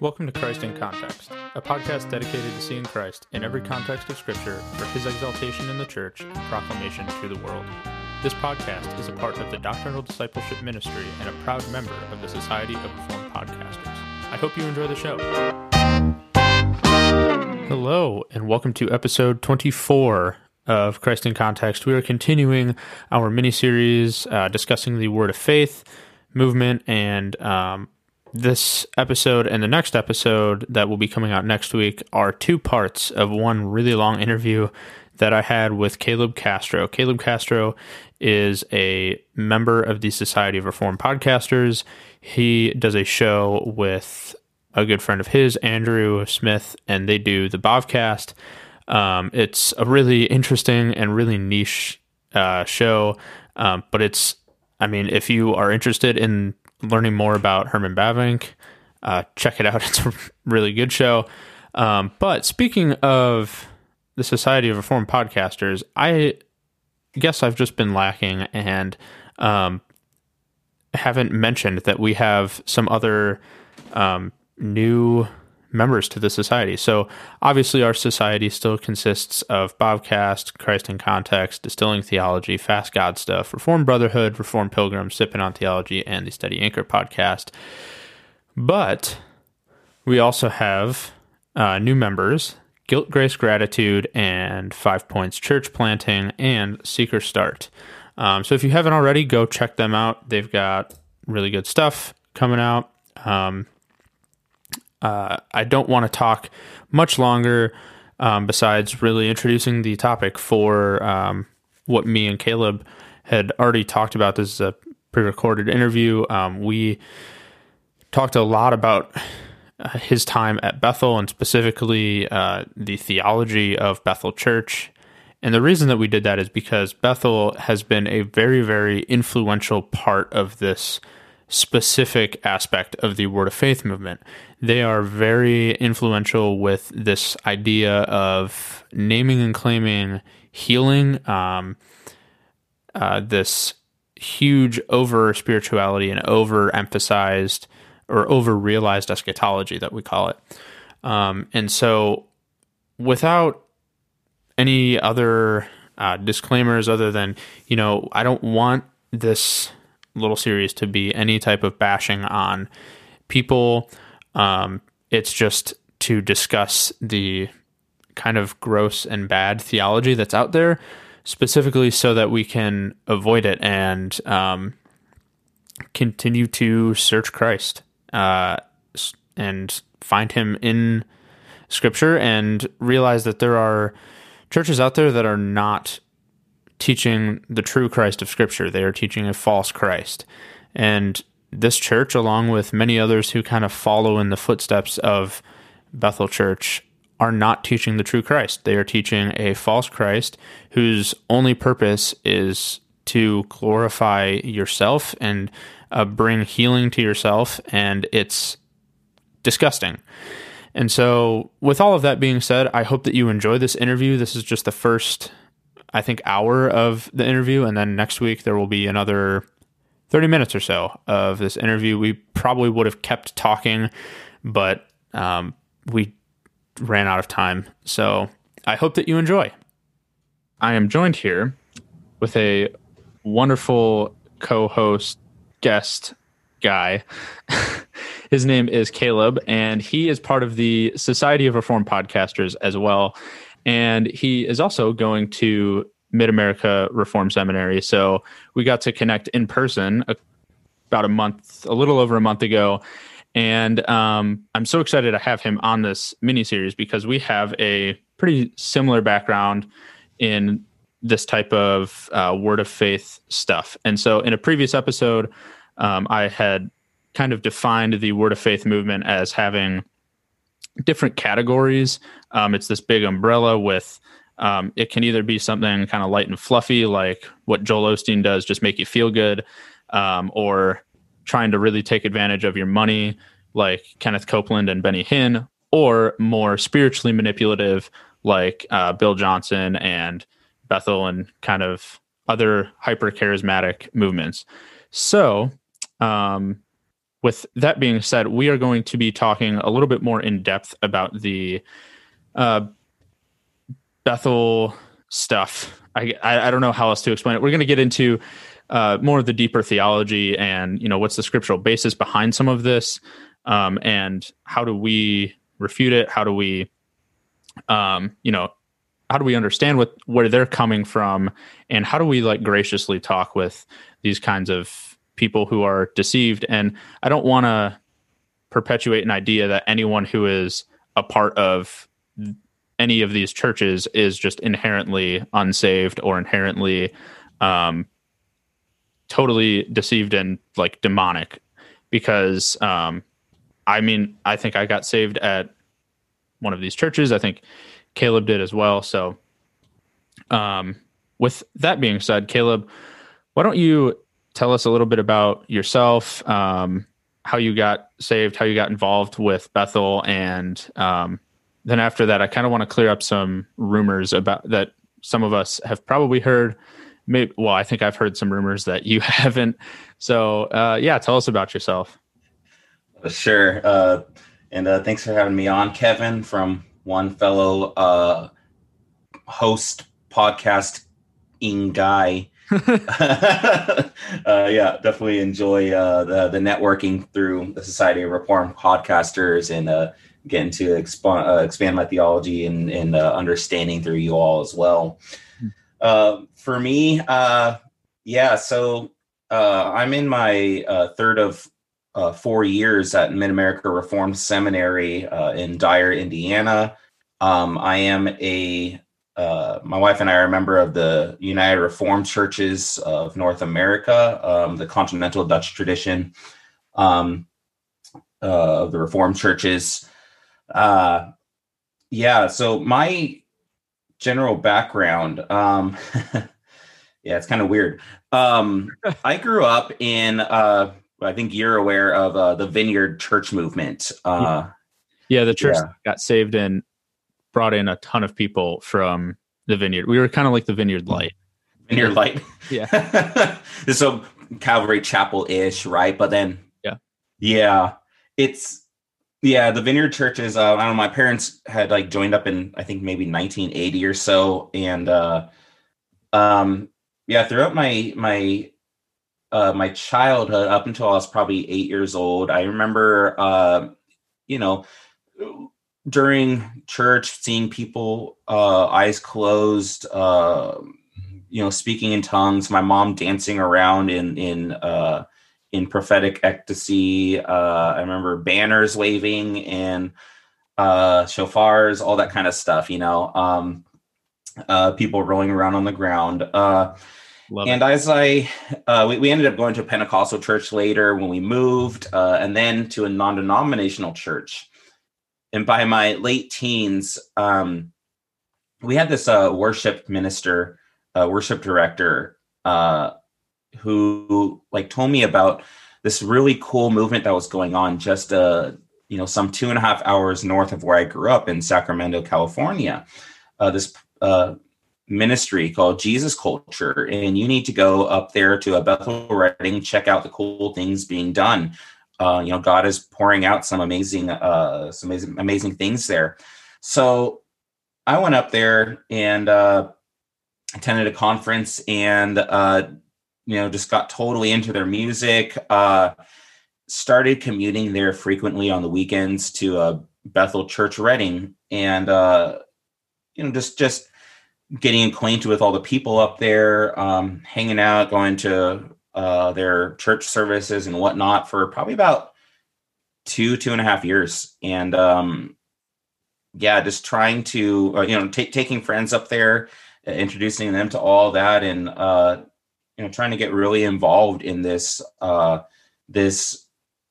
Welcome to Christ in Context, a podcast dedicated to seeing Christ in every context of Scripture for his exaltation in the church and proclamation to the world. This podcast is a part of the Doctrinal Discipleship Ministry and a proud member of the Society of Reformed Podcasters. I hope you enjoy the show. Hello, and welcome to episode 24 of Christ in Context. We are continuing our mini series uh, discussing the Word of Faith movement and um, this episode and the next episode that will be coming out next week are two parts of one really long interview that I had with Caleb Castro. Caleb Castro is a member of the Society of Reformed Podcasters. He does a show with a good friend of his, Andrew Smith, and they do the Bovcast. Um, it's a really interesting and really niche uh, show, um, but it's, I mean, if you are interested in learning more about Herman Bavinck, uh, check it out. It's a really good show. Um, but speaking of the Society of Reformed Podcasters, I guess I've just been lacking and um, haven't mentioned that we have some other um, new members to the society. So obviously, our society still consists of Bovcast, Christ in Context, Distilling Theology, Fast God Stuff, Reformed Brotherhood, Reformed Pilgrim, Sipping on Theology, and the Steady Anchor podcast. But we also have uh, new members. Guilt, Grace, Gratitude, and Five Points Church Planting, and Seeker Start. Um, so if you haven't already, go check them out. They've got really good stuff coming out. Um, uh, I don't want to talk much longer um, besides really introducing the topic for um, what me and Caleb had already talked about. This is a pre recorded interview. Um, we talked a lot about uh, his time at Bethel and specifically uh, the theology of Bethel Church. And the reason that we did that is because Bethel has been a very, very influential part of this specific aspect of the Word of Faith movement. They are very influential with this idea of naming and claiming healing, um, uh, this huge over spirituality and over emphasized or over realized eschatology that we call it. Um, and so, without any other uh, disclaimers other than, you know, I don't want this little series to be any type of bashing on people. Um, it's just to discuss the kind of gross and bad theology that's out there, specifically so that we can avoid it and um, continue to search Christ uh, and find Him in Scripture and realize that there are churches out there that are not teaching the true Christ of Scripture. They are teaching a false Christ. And this church, along with many others who kind of follow in the footsteps of Bethel Church, are not teaching the true Christ. They are teaching a false Christ whose only purpose is to glorify yourself and uh, bring healing to yourself. And it's disgusting. And so, with all of that being said, I hope that you enjoy this interview. This is just the first I think, hour of the interview. And then next week, there will be another 30 minutes or so of this interview. We probably would have kept talking, but um, we ran out of time. So I hope that you enjoy. I am joined here with a wonderful co host, guest guy. His name is Caleb, and he is part of the Society of Reformed Podcasters as well and he is also going to Mid America Reform Seminary. So we got to connect in person about a month, a little over a month ago. And um, I'm so excited to have him on this mini series because we have a pretty similar background in this type of uh, word of faith stuff. And so in a previous episode, um, I had kind of defined the word of faith movement as having different categories. Um, it's this big umbrella with um, it can either be something kind of light and fluffy, like what Joel Osteen does, just make you feel good, um, or trying to really take advantage of your money, like Kenneth Copeland and Benny Hinn, or more spiritually manipulative, like uh, Bill Johnson and Bethel and kind of other hyper charismatic movements. So, um, with that being said, we are going to be talking a little bit more in depth about the uh, Bethel stuff. I, I, I don't know how else to explain it. We're going to get into uh, more of the deeper theology and you know what's the scriptural basis behind some of this, um, and how do we refute it? How do we, um, you know, how do we understand what where they're coming from, and how do we like graciously talk with these kinds of people who are deceived? And I don't want to perpetuate an idea that anyone who is a part of any of these churches is just inherently unsaved or inherently um, totally deceived and like demonic because um, I mean I think I got saved at one of these churches. I think Caleb did as well. So um, with that being said, Caleb, why don't you tell us a little bit about yourself, um, how you got saved, how you got involved with Bethel, and um, then after that, I kind of want to clear up some rumors about that some of us have probably heard. Maybe, well, I think I've heard some rumors that you haven't. So, uh, yeah, tell us about yourself. Sure. Uh, and uh, thanks for having me on, Kevin, from one fellow uh, host podcast ing guy. uh, yeah, definitely enjoy uh, the the networking through the Society of Reformed Podcasters and uh, getting to expand uh, expand my theology and, and uh, understanding through you all as well. Hmm. Uh, for me, uh, yeah, so uh, I'm in my uh, third of four years at Mid America Reformed Seminary in Dyer, Indiana. Um, I am a my wife and I are a member of the United Reformed Churches of North America, um, the Continental Dutch tradition um, of the Reformed churches. Uh, yeah. So my general background, um, yeah, it's kind of weird. Um, I grew up in, uh, I think you're aware of uh, the Vineyard Church movement. Uh, yeah, the church yeah. got saved and brought in a ton of people from the Vineyard. We were kind of like the Vineyard Light. Vineyard Light. Yeah. so Calvary Chapel ish, right? But then, yeah, yeah, it's yeah, the Vineyard churches. Uh, I don't know. My parents had like joined up in I think maybe 1980 or so, and uh, um, yeah, throughout my my uh, my childhood up until I was probably eight years old, I remember, uh, you know, during church seeing people uh, eyes closed, uh, you know, speaking in tongues. My mom dancing around in in uh, in prophetic ecstasy. Uh, I remember banners waving and uh, shofars, all that kind of stuff. You know, um, uh, people rolling around on the ground. Uh, and it. as I, uh, we, we ended up going to a Pentecostal church later when we moved, uh, and then to a non-denominational church. And by my late teens, um, we had this uh, worship minister, uh, worship director, uh, who like told me about this really cool movement that was going on just uh you know some two and a half hours north of where I grew up in Sacramento, California. Uh, this uh, ministry called Jesus Culture, and you need to go up there to a Bethel Redding, check out the cool things being done. Uh, you know, God is pouring out some amazing, uh, some amazing, amazing things there. So I went up there and uh, attended a conference and uh, you know, just got totally into their music. Uh, started commuting there frequently on the weekends to uh, Bethel Church Redding, and uh, you know, just just getting acquainted with all the people up there, um, hanging out, going to uh, their church services and whatnot for probably about two two and a half years, and um, yeah, just trying to uh, you know t- taking friends up there, introducing them to all that, and uh, you know trying to get really involved in this uh this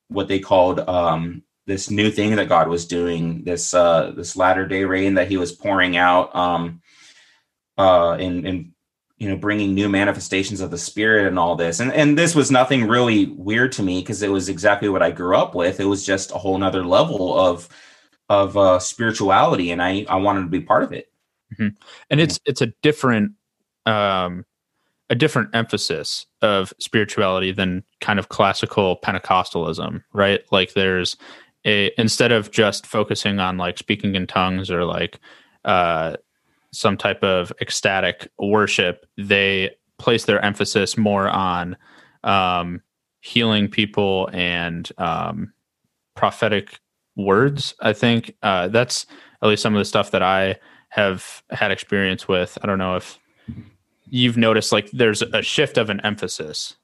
what they called um this new thing that God was doing this uh this latter day rain that he was pouring out um uh and and you know bringing new manifestations of the spirit and all this and and this was nothing really weird to me because it was exactly what I grew up with it was just a whole nother level of of uh spirituality and I I wanted to be part of it mm-hmm. and it's it's a different um a different emphasis of spirituality than kind of classical Pentecostalism, right? Like there's a instead of just focusing on like speaking in tongues or like uh, some type of ecstatic worship, they place their emphasis more on um, healing people and um, prophetic words. I think uh, that's at least some of the stuff that I have had experience with. I don't know if you've noticed like there's a shift of an emphasis.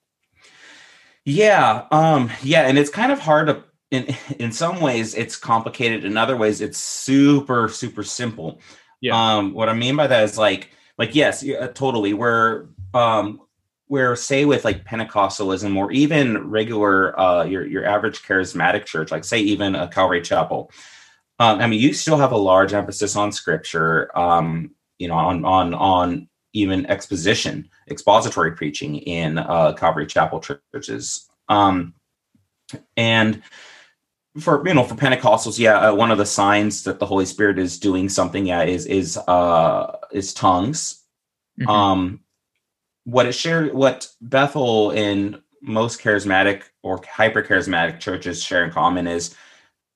Yeah, um, yeah, and it's kind of hard to in in some ways it's complicated. In other ways, it's super super simple. Yeah. Um, what I mean by that is like like yes, yeah, totally. We're um where say with like Pentecostalism or even regular uh your your average charismatic church, like say even a Calvary Chapel. Um, I mean, you still have a large emphasis on scripture, um, you know, on on on even exposition, expository preaching in uh, Calvary Chapel churches. Um, and for you know for Pentecostals, yeah, uh, one of the signs that the Holy Spirit is doing something, yeah, is is uh, is tongues. Mm-hmm. Um, what it shared, what Bethel and most charismatic or hyper charismatic churches share in common is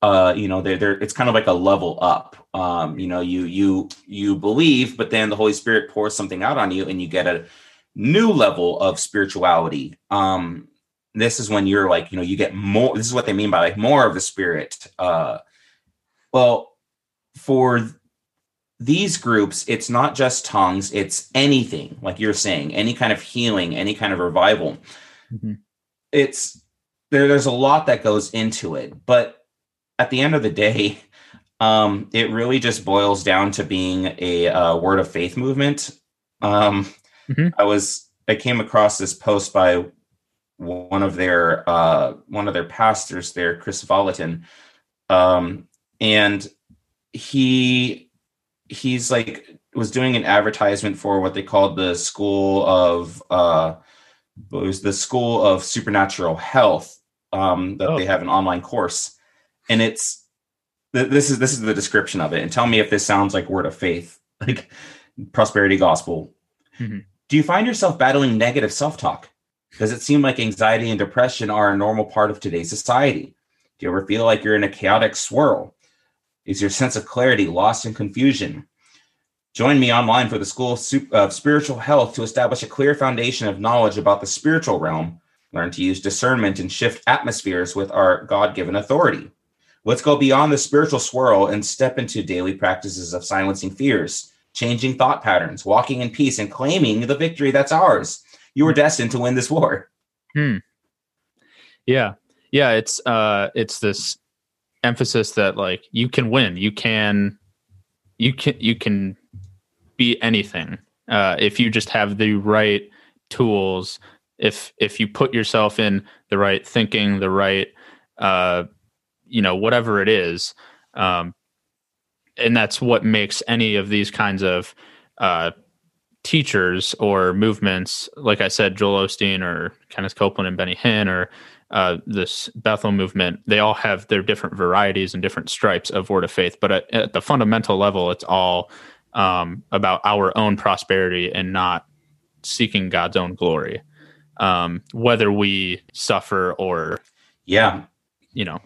uh you know they're, they're it's kind of like a level up um you know you you you believe but then the holy spirit pours something out on you and you get a new level of spirituality um this is when you're like you know you get more this is what they mean by like more of the spirit uh well for these groups it's not just tongues it's anything like you're saying any kind of healing any kind of revival mm-hmm. it's there there's a lot that goes into it but at the end of the day, um, it really just boils down to being a uh, word of faith movement. Um, mm-hmm. I was I came across this post by one of their uh, one of their pastors there, Kris Vallotton, um, and he he's like was doing an advertisement for what they called the school of uh, it was the school of supernatural health um, that oh. they have an online course. And it's this is this is the description of it. And tell me if this sounds like word of faith like prosperity gospel. Mm-hmm. do you find yourself battling negative self-talk does it seem like anxiety and depression are a normal part of today's society? Do you ever feel like you're in a chaotic swirl? Is your sense of clarity lost in confusion? Join me online for the school of spiritual health to establish a clear foundation of knowledge about the spiritual realm. Learn to use discernment and shift atmospheres with our god-given authority. Let's go beyond the spiritual swirl and step into daily practices of silencing fears, changing thought patterns, walking in peace, and claiming the victory that's ours. You were destined to win this war. Hmm. Yeah. Yeah. It's uh it's this emphasis that like you can win. You can you can you can be anything. Uh if you just have the right tools, if if you put yourself in the right thinking, the right uh you know whatever it is um, and that's what makes any of these kinds of uh, teachers or movements like i said joel osteen or kenneth copeland and benny hinn or uh, this bethel movement they all have their different varieties and different stripes of word of faith but at, at the fundamental level it's all um, about our own prosperity and not seeking god's own glory. Um, whether we suffer or yeah. you know.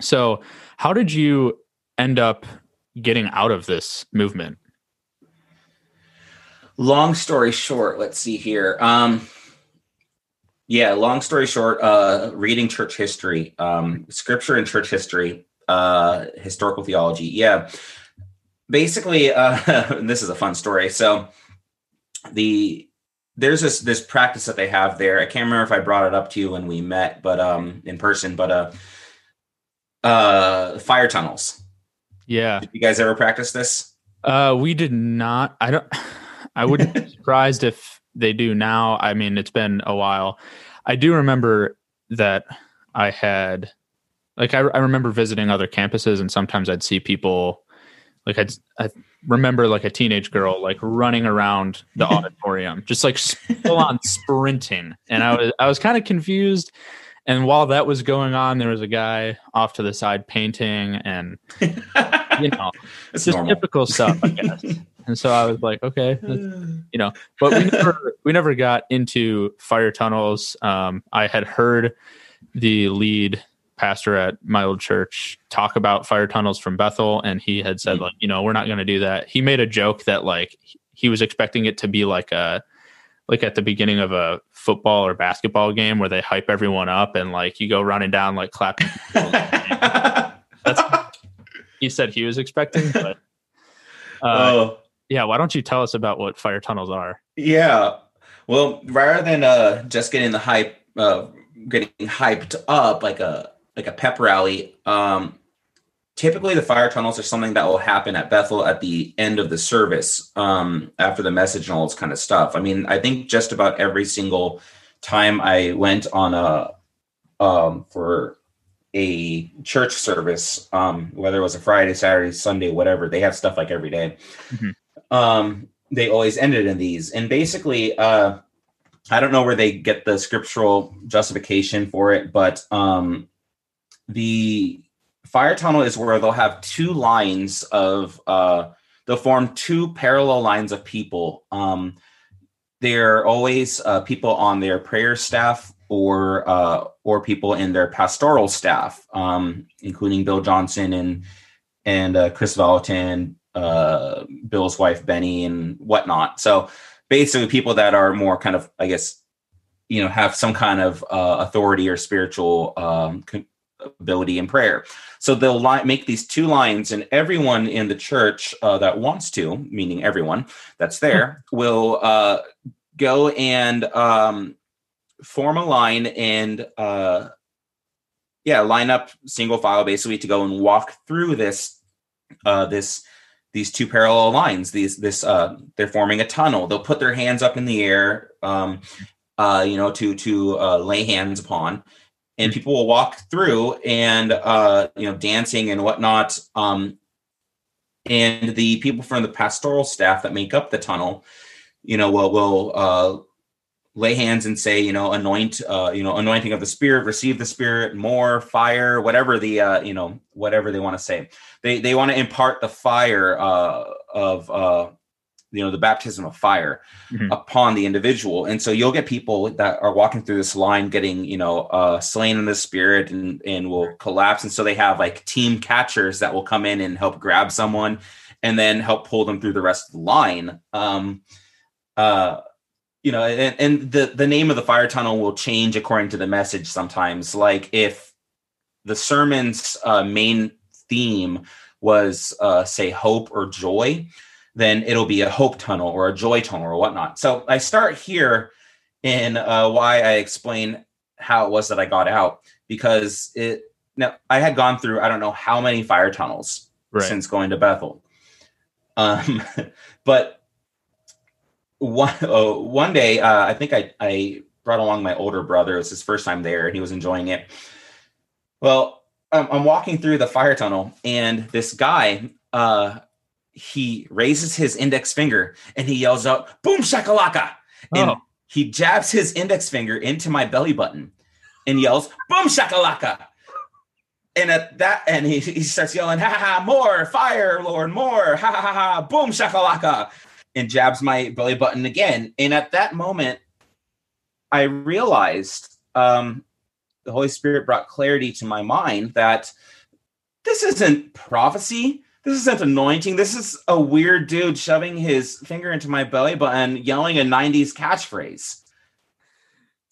So, how did you end up getting out of this movement? Long story short, let's see here. Um, yeah, long story short, uh, reading church history, um, scripture and church history, uh, historical theology. Yeah, basically, uh, this is a fun story. So, the there's this this practice that they have there. I can't remember if I brought it up to you when we met, but um, in person, but uh uh fire tunnels. Yeah. Did you guys ever practice this? Uh we did not. I don't I wouldn't be surprised if they do now. I mean, it's been a while. I do remember that I had like I, I remember visiting other campuses and sometimes I'd see people like I'd, I remember like a teenage girl like running around the auditorium just like full on sprinting and I was I was kind of confused and while that was going on, there was a guy off to the side painting, and you know, It's just normal. typical stuff, I guess. And so I was like, okay, you know, but we never we never got into fire tunnels. Um, I had heard the lead pastor at my old church talk about fire tunnels from Bethel, and he had said Mhm. like, you know, we're not going to do that. He made a joke that like he was expecting it to be like a like at the beginning of a football or basketball game where they hype everyone up and like you go running down like clapping. That's he said he was expecting, but uh, oh, yeah. Why don't you tell us about what fire tunnels are? yeah. Well, rather than uh, just getting the hype, uh, getting hyped up like a like a pep rally, um, typically the fire tunnels are something that will happen at Bethel at the end of the service, um, after the message and all this kind of stuff. I mean, I think just about every single time I went on a um, for a church service, um, whether it was a Friday, Saturday, Sunday, whatever, they have stuff like every day. Mhm. Um, they always ended in these, and basically, uh, I don't know where they get the scriptural justification for it, but um, the fire tunnel is where they'll have two lines of uh, they'll form two parallel lines of people. Um, they're always uh, people on their prayer staff or uh, or people in their pastoral staff, um, including Bill Johnson and and uh, Kris Vallotton, uh, Bill's wife Beni, and whatnot. So basically, people that are more kind of, I guess, you know, have some kind of uh, authority or spiritual um, ability in prayer. So they'll li- make these two lines, and everyone in the church uh, that wants to, meaning everyone that's there, will uh, go and um, form a line and uh, yeah, line up single file basically to go and walk through this uh, this these two parallel lines. These this uh, they're forming a tunnel. They'll put their hands up in the air, um, uh, you know, to to uh, lay hands upon, and people will walk through and uh, you know dancing and whatnot. Um, and the people from the pastoral staff that make up the tunnel, you know, will will uh, lay hands and say, you know, anoint, uh, you know, anointing of the spirit, receive the spirit, more fire, whatever the, uh, you know, whatever they want to say. They they want to impart the fire uh, of, uh, you know, the baptism of fire Mhm. upon the individual, and so you'll get people that are walking through this line, getting, you know, uh, slain in the spirit, and and will collapse, and so they have like team catchers that will come in and help grab someone, and then help pull them through the rest of the line. Um, uh, you know and, and the the name of the fire tunnel will change according to the message sometimes. Like if the sermon's uh, main theme was uh, say hope or joy then it'll be a hope tunnel or a joy tunnel or whatnot. So i start here in uh, why i explain how it was that i got out because it now i had gone through i don't know how many fire tunnels Right. since going to bethel. Um but one oh, one day uh, i think i i brought along my older brother. It was his first time there and he was enjoying it. Well i'm, I'm walking through the fire tunnel and this guy uh he raises his index finger and he yells out boom shakalaka! And Oh. he jabs his index finger into my belly button and yells boom shakalaka! And at that and he, he starts yelling ha ha ha more fire lord more! Ha ha ha ha boom shakalaka and jabs my belly button again. And at that moment, I realized um, the Holy Spirit brought clarity to my mind that this isn't prophecy. This isn't anointing. This is a weird dude shoving his finger into my belly button, yelling a 90s catchphrase.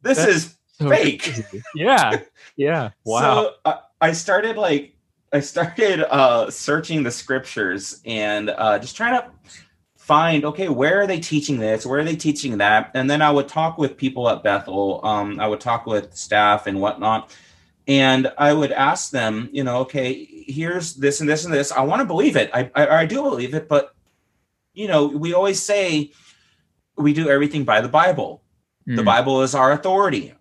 This That- is So fake. crazy. Yeah. Yeah. Wow. So I, I started like I started uh searching the scriptures and uh just trying to find okay where are they teaching this where are they teaching that and then i would talk with people at bethel um i would talk with staff and whatnot and i would ask them you know okay here's this and this and this i want to believe it I, I i do believe it but you know we always say we do everything by the bible the Mm. bible is our authority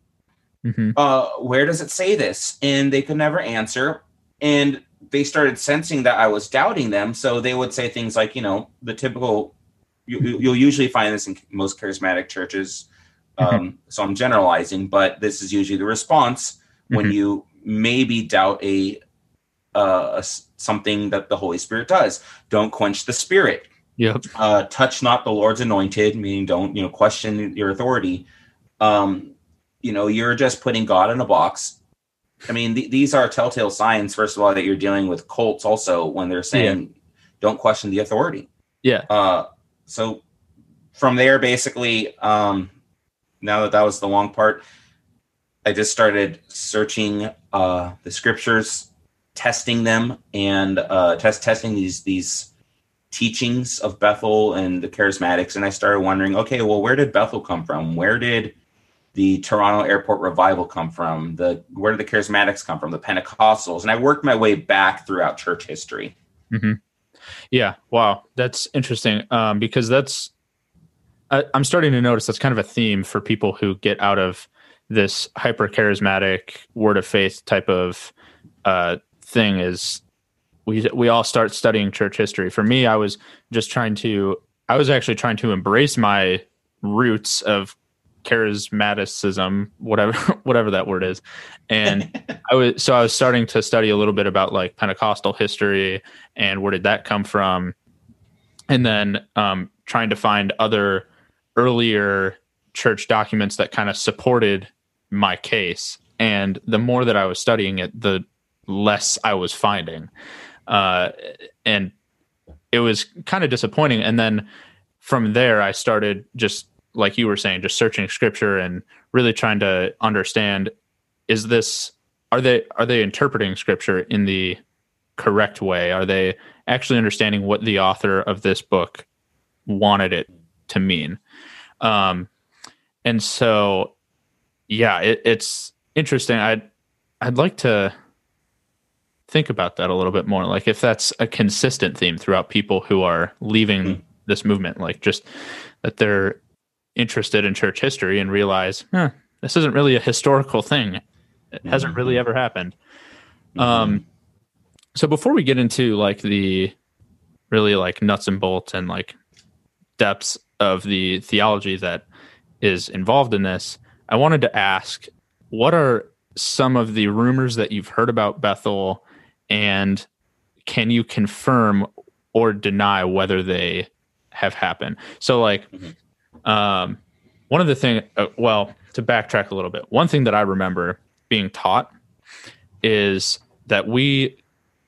Mhm. uh, where does it say this? And they could never answer. And they started sensing that I was doubting them. So they would say things like, you know, the typical, you, you'll usually find this in most charismatic churches. Um, so I'm generalizing, but this is usually the response when Mhm. you maybe doubt a uh, something that the Holy Spirit does. Don't quench the Spirit. Yep. Uh, touch not the Lord's anointed, meaning don't you know question your authority. Um, you know, you're just putting God in a box. I mean, th- these are telltale signs. First of all, that you're dealing with cults. Also, when they're saying, yeah. "Don't question the authority." Yeah. Uh, so from there, basically, um, now that that was the long part, I just started searching uh, the scriptures, testing them, and uh, test testing these these teachings of Bethel and the charismatics. And I started wondering, okay, well, where did Bethel come from? Where did the Toronto Airport revival come from? The where did the charismatics come from? The Pentecostals, and I worked my way back throughout church history. Mm-hmm. Yeah, wow, that's interesting um, because that's I, I'm starting to notice that's kind of a theme for people who get out of this hyper charismatic word of faith type of uh, thing. Is we we all start studying church history. For me, I was just trying to I was actually trying to embrace my roots of charismaticism, whatever whatever that word is. And I was so I was starting to study a little bit about like Pentecostal history and where did that come from, and then um, trying to find other earlier church documents that kind of supported my case. And the more that I was studying it, the less I was finding, uh, and it was kind of disappointing. And then from there, I started just like you were saying, just searching scripture and really trying to understand is this are they are they interpreting scripture in the correct way? Are they actually understanding what the author of this book wanted it to mean? Um, and so, yeah, it, it's interesting. I'd I'd like to think about that a little bit more. Like if that's a consistent theme throughout people who are leaving mm-hmm. this movement, like just that they're interested in church history and realize, huh, this isn't really a historical thing. It mm-hmm. hasn't really ever happened. Mm-hmm. Um, so before we get into like the really like nuts and bolts and like depths of the theology that is involved in this, I wanted to ask, what are some of the rumors that you've heard about Bethel, and can you confirm or deny whether they have happened? So, like, mm-hmm um, one of the thing, uh, well, to backtrack a little bit, one thing that I remember being taught is that we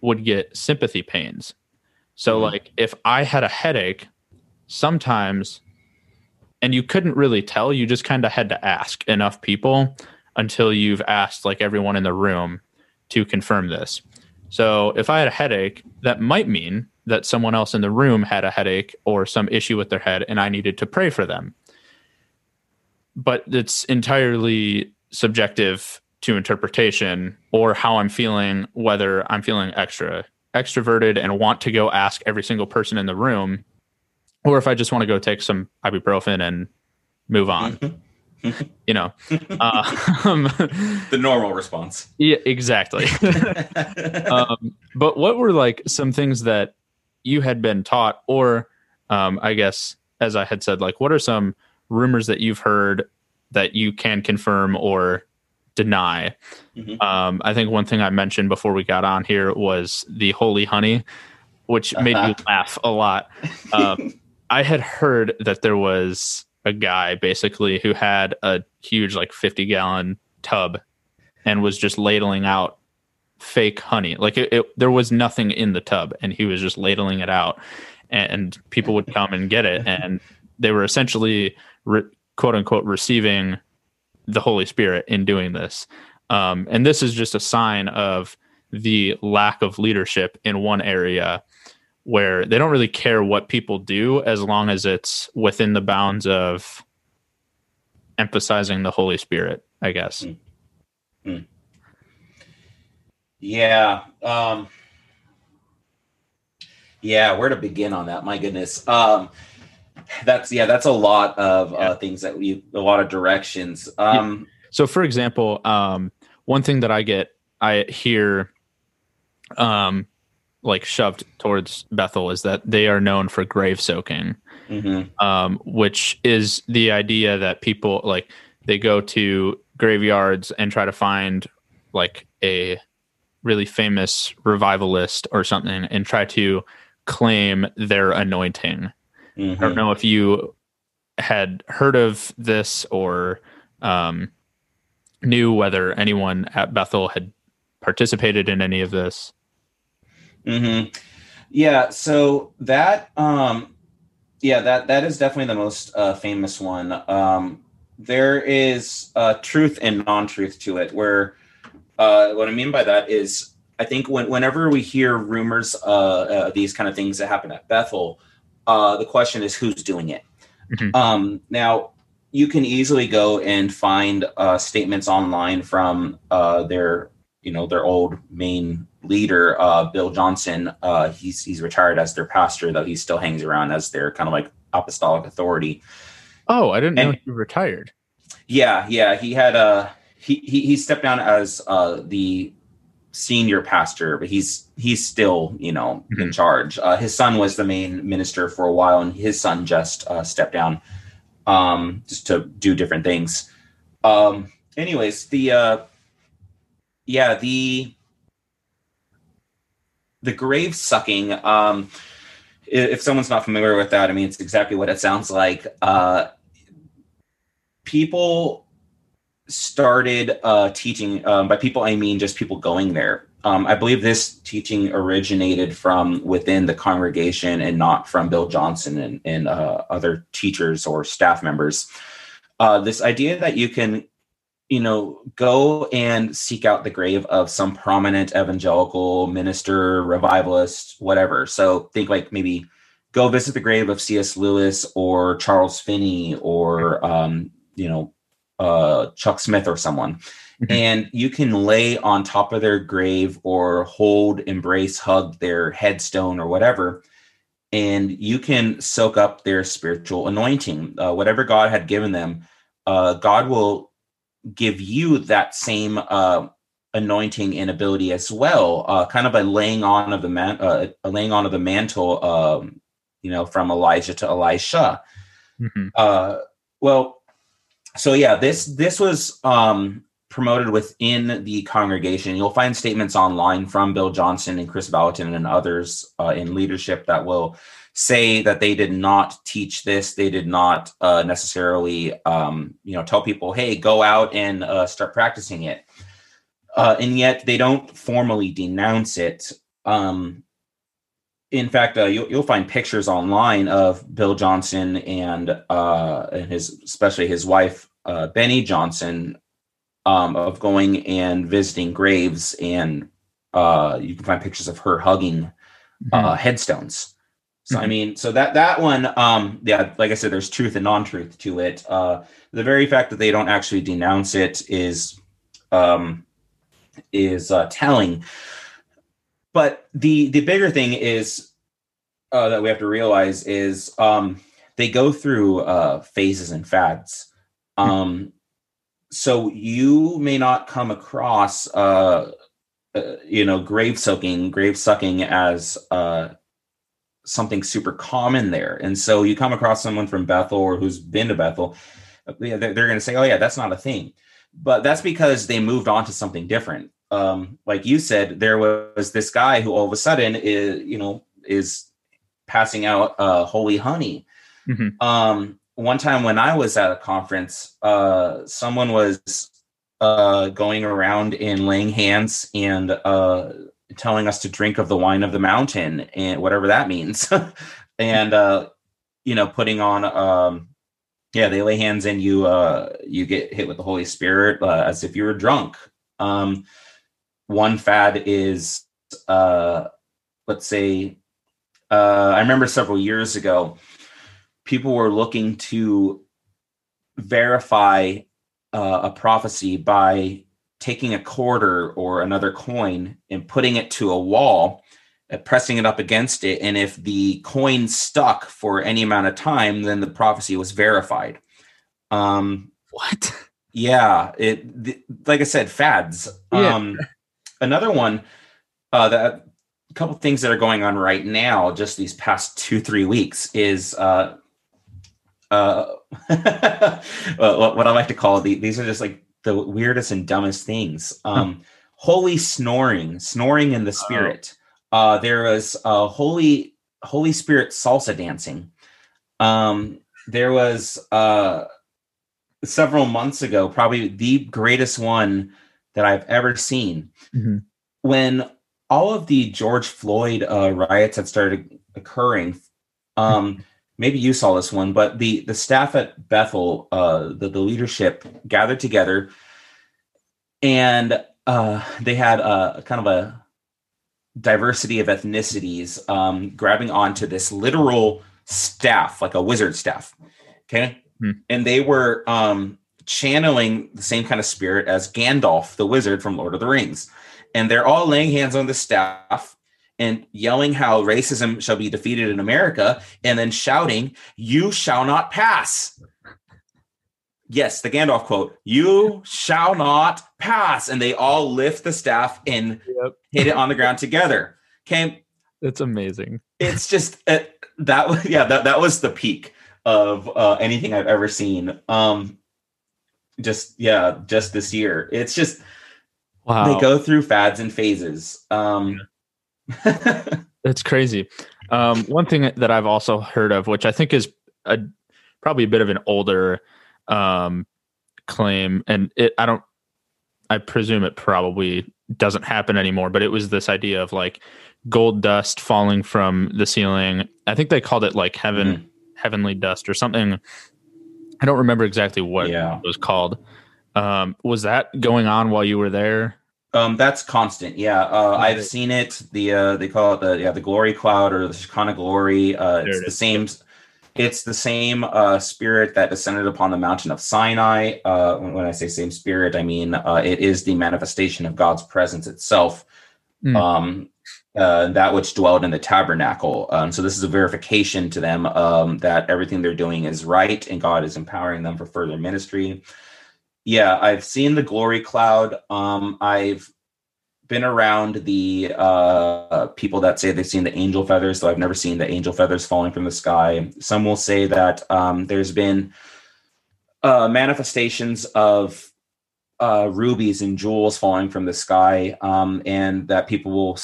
would get sympathy pains. So, mm-hmm. like, if I had a headache, sometimes, and you couldn't really tell, you just kind of had to ask enough people until you've asked like everyone in the room to confirm this. So, if I had a headache, that might mean that someone else in the room had a headache or some issue with their head and I needed to pray for them. But it's entirely subjective to interpretation or how I'm feeling, whether I'm feeling extra extroverted and want to go ask every single person in the room, or if I just want to go take some ibuprofen and move on. you know, um, the normal response. Yeah, exactly. um, but what were like some things that you had been taught, or um, I guess, as I had said, like what are some rumors that you've heard that you can confirm or deny? Mm-hmm. Um, I think one thing I mentioned before we got on here was the holy honey, which uh-huh. made me laugh a lot. Um, I had heard that there was a guy basically who had a huge, like 50 gallon tub and was just ladling out fake honey. Like it, it, there was nothing in the tub, and he was just ladling it out, and people would come and get it, and they were essentially re- quote unquote receiving the Holy Spirit in doing this. Um, and this is just a sign of the lack of leadership in one area where they don't really care what people do as long as it's within the bounds of emphasizing the Holy Spirit, I guess. Mm. Mm. Yeah. Um, yeah, where to begin on that? My goodness. Um, that's yeah, that's a lot of uh, yeah. uh, things that we a lot of directions. Um, yeah. So, for example, um, one thing that I get, I hear, um, like shoved towards Bethel is that they are known for grave soaking, mm-hmm. um, which is the idea that people like they go to graveyards and try to find like a really famous revivalist or something and try to claim their anointing. Mhm. I don't know if you had heard of this or um, knew whether anyone at Bethel had participated in any of this. hmm Yeah, so that um yeah, that that is definitely the most uh famous one. Um there is uh truth and non-truth to it where uh what I mean by that is I think when whenever we hear rumors uh, uh these kind of things that happen at Bethel, uh the question is who's doing it. Mhm. Um now you can easily go and find uh statements online from uh their you know their old main leader uh bill johnson uh he's he's retired as their pastor though he still hangs around as their kind of like apostolic authority Oh, I didn't know he retired. yeah yeah he had uh he he, he stepped down as uh the senior pastor but he's he's still you know in Mhm. charge. Uh his son was the main minister for a while and his son just uh stepped down um just to do different things. Um anyways the uh yeah the the grave sucking um if someone's not familiar with that i mean it's exactly what it sounds like. Uh people started uh teaching um, by people i mean just people going there um i believe this teaching originated from within the congregation and not from bill johnson and, and uh, other teachers or staff members uh this idea that you can you know, go and seek out the grave of some prominent evangelical minister, revivalist, whatever. So think like maybe go visit the grave of C.S. Lewis or Charles Finney or um, you know uh, Chuck Smith or someone, Mhm. and you can lay on top of their grave or hold, embrace, hug their headstone or whatever. And you can soak up their spiritual anointing, uh, whatever God had given them. Uh, God will give you that same uh, anointing and ability as well, uh, kind of by laying on of the man, uh, a laying on of the mantle, um, you know, from Elijah to Elisha. Mhm. Uh, well, so yeah, this this was um, promoted within the congregation. You'll find statements online from Bill Johnson and Kris Vallotton and others uh, in leadership that will say that they did not teach this. They did not uh, necessarily, um, you know, tell people, "Hey, go out and uh, start practicing it." Uh, and yet, they don't formally denounce it. Um, in fact, uh, you'll, you'll find pictures online of Bill Johnson and uh, and his, especially his wife uh, Beni Johnson, um, of going and visiting graves, and uh, you can find pictures of her hugging uh, headstones. So I Mhm. mean, so that that one, um, yeah, like I said, there's truth and non-truth to it. Uh, the very fact that they don't actually denounce it is um, is uh, telling. But the the bigger thing is uh, that we have to realize is um, they go through uh, phases and fads. Um, so you may not come across uh, uh, you know grave soaking, grave sucking as uh, something super common there. And so you come across someone from Bethel or who's been to Bethel, they're, they're going to say, "Oh yeah, that's not a thing," but that's because they moved on to something different. Um, like you said, there was this guy who all of a sudden is, you know, is passing out uh, holy honey. Mhm. Um, one time when I was at a conference, uh, someone was uh, going around and laying hands and uh, telling us to drink of the wine of the mountain and whatever that means and uh you know putting on um yeah they lay hands and you uh you get hit with the holy spirit uh, as if you were drunk um one fad is uh let's say uh i remember several years ago people were looking to verify uh, a prophecy by taking a quarter or another coin and putting it to a wall, uh, pressing it up against it, and if the coin stuck for any amount of time, then the prophecy was verified. Um, What? yeah, it th- like I said, fads. Yeah. Um, another one uh, that a couple things that are going on right now, just these past two three weeks, is uh, uh, what I like to call the, these are just like the weirdest and dumbest things. Um, holy snoring, snoring in the spirit. Uh, there was uh, holy Holy Spirit salsa dancing. Um, there was uh, several months ago, probably the greatest one that I've ever seen. Mm-hmm. When all of the George Floyd uh, riots had started occurring, um, mm-hmm. maybe you saw this one, but the the staff at Bethel, uh, the the leadership gathered together, and uh, they had a kind of a diversity of ethnicities um, grabbing onto this literal staff, like a wizard staff. Okay. Hmm. And they were um, channeling the same kind of spirit as Gandalf, the wizard from Lord of the Rings. And they're all laying hands on the staff and yelling how racism shall be defeated in America and then shouting, You shall not pass. Yes, the Gandalf quote, You shall not pass. And they all lift the staff and yep. hit it on the ground together. Okay. It's amazing. It's just uh, that was, yeah, that, that was the peak of uh, anything I've ever seen. Um, just, yeah, just this year. It's just, wow. They go through fads and phases. Um, it's crazy. Um, one thing that I've also heard of, which I think is a, probably a bit of an older um, claim, and it I don't I presume it probably doesn't happen anymore, but it was this idea of like gold dust falling from the ceiling. I think they called it like heaven mm. heavenly dust or something. I don't remember exactly what yeah. it was called. Um, was that going on while you were there? Um, that's constant. Yeah, uh, I've seen it. The uh, they call it the yeah the glory cloud or the Shekinah glory. Uh, it's it the same. It's the same uh, spirit that descended upon the mountain of Sinai. Uh, when I say same spirit, I mean uh, it is the manifestation of God's presence itself, mm. um, uh, that which dwelled in the tabernacle. Um, so this is a verification to them um, that everything they're doing is right and God is empowering them for further ministry. Yeah, I've seen the glory cloud. Um, I've been around the uh, people that say they've seen the angel feathers, though I've never seen the angel feathers falling from the sky. Some will say that um, there's been uh, manifestations of uh, rubies and jewels falling from the sky, um, and that people will,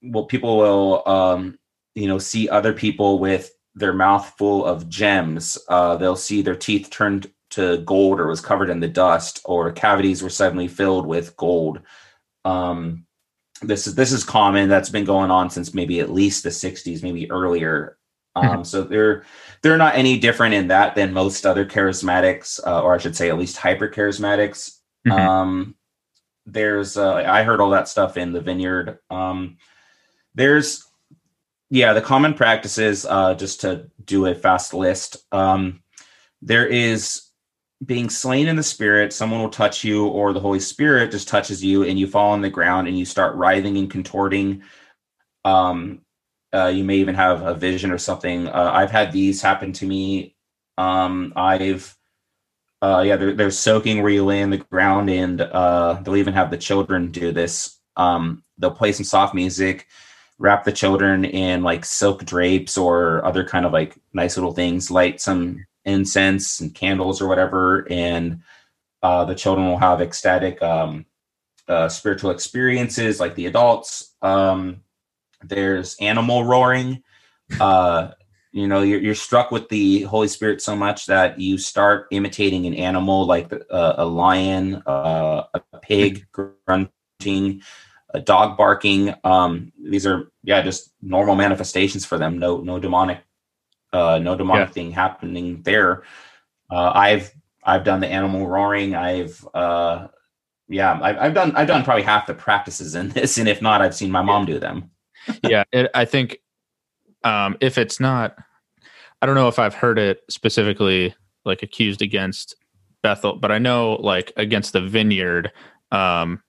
well, people will, um, you know, see other people with their mouth full of gems. Uh, they'll see their teeth turned to gold or was covered in the dust, or cavities were suddenly filled with gold. Um, this is this is common. That's been going on since maybe at least the '60s, maybe earlier. Um, mm-hmm. so they're they're not any different in that than most other charismatics, uh, or I should say, at least hyper charismatics. Mm-hmm. Um, there's uh, I heard all that stuff in the vineyard. Um, there's yeah, the common practices. Uh, just to do a fast list. Um, there is being slain in the spirit, someone will touch you, or the Holy Spirit just touches you, and you fall on the ground and you start writhing and contorting. Um, uh, you may even have a vision or something. Uh, I've had these happen to me. Um, I've, uh, yeah, they're, they're soaking where you lay in the ground, and uh, they'll even have the children do this. Um, they'll play some soft music, wrap the children in like silk drapes or other kind of like nice little things, light some incense and candles or whatever, and uh, the children will have ecstatic um, uh, spiritual experiences like the adults. Um, there's animal roaring. Uh, you know, you're, you're struck with the Holy Spirit so much that you start imitating an animal like uh, a lion, uh, a pig grunting, a dog barking. Um, these are yeah, just normal manifestations for them. No, no demonic uh, no demonic yeah. thing happening there. Uh, I've I've done the animal roaring. I've uh, yeah, I've, I've done I've done probably half the practices in this, and if not, I've seen my mom do them. yeah, it, I think um, if it's not, I don't know if I've heard it specifically like accused against Bethel, but I know like against the vineyard. Um,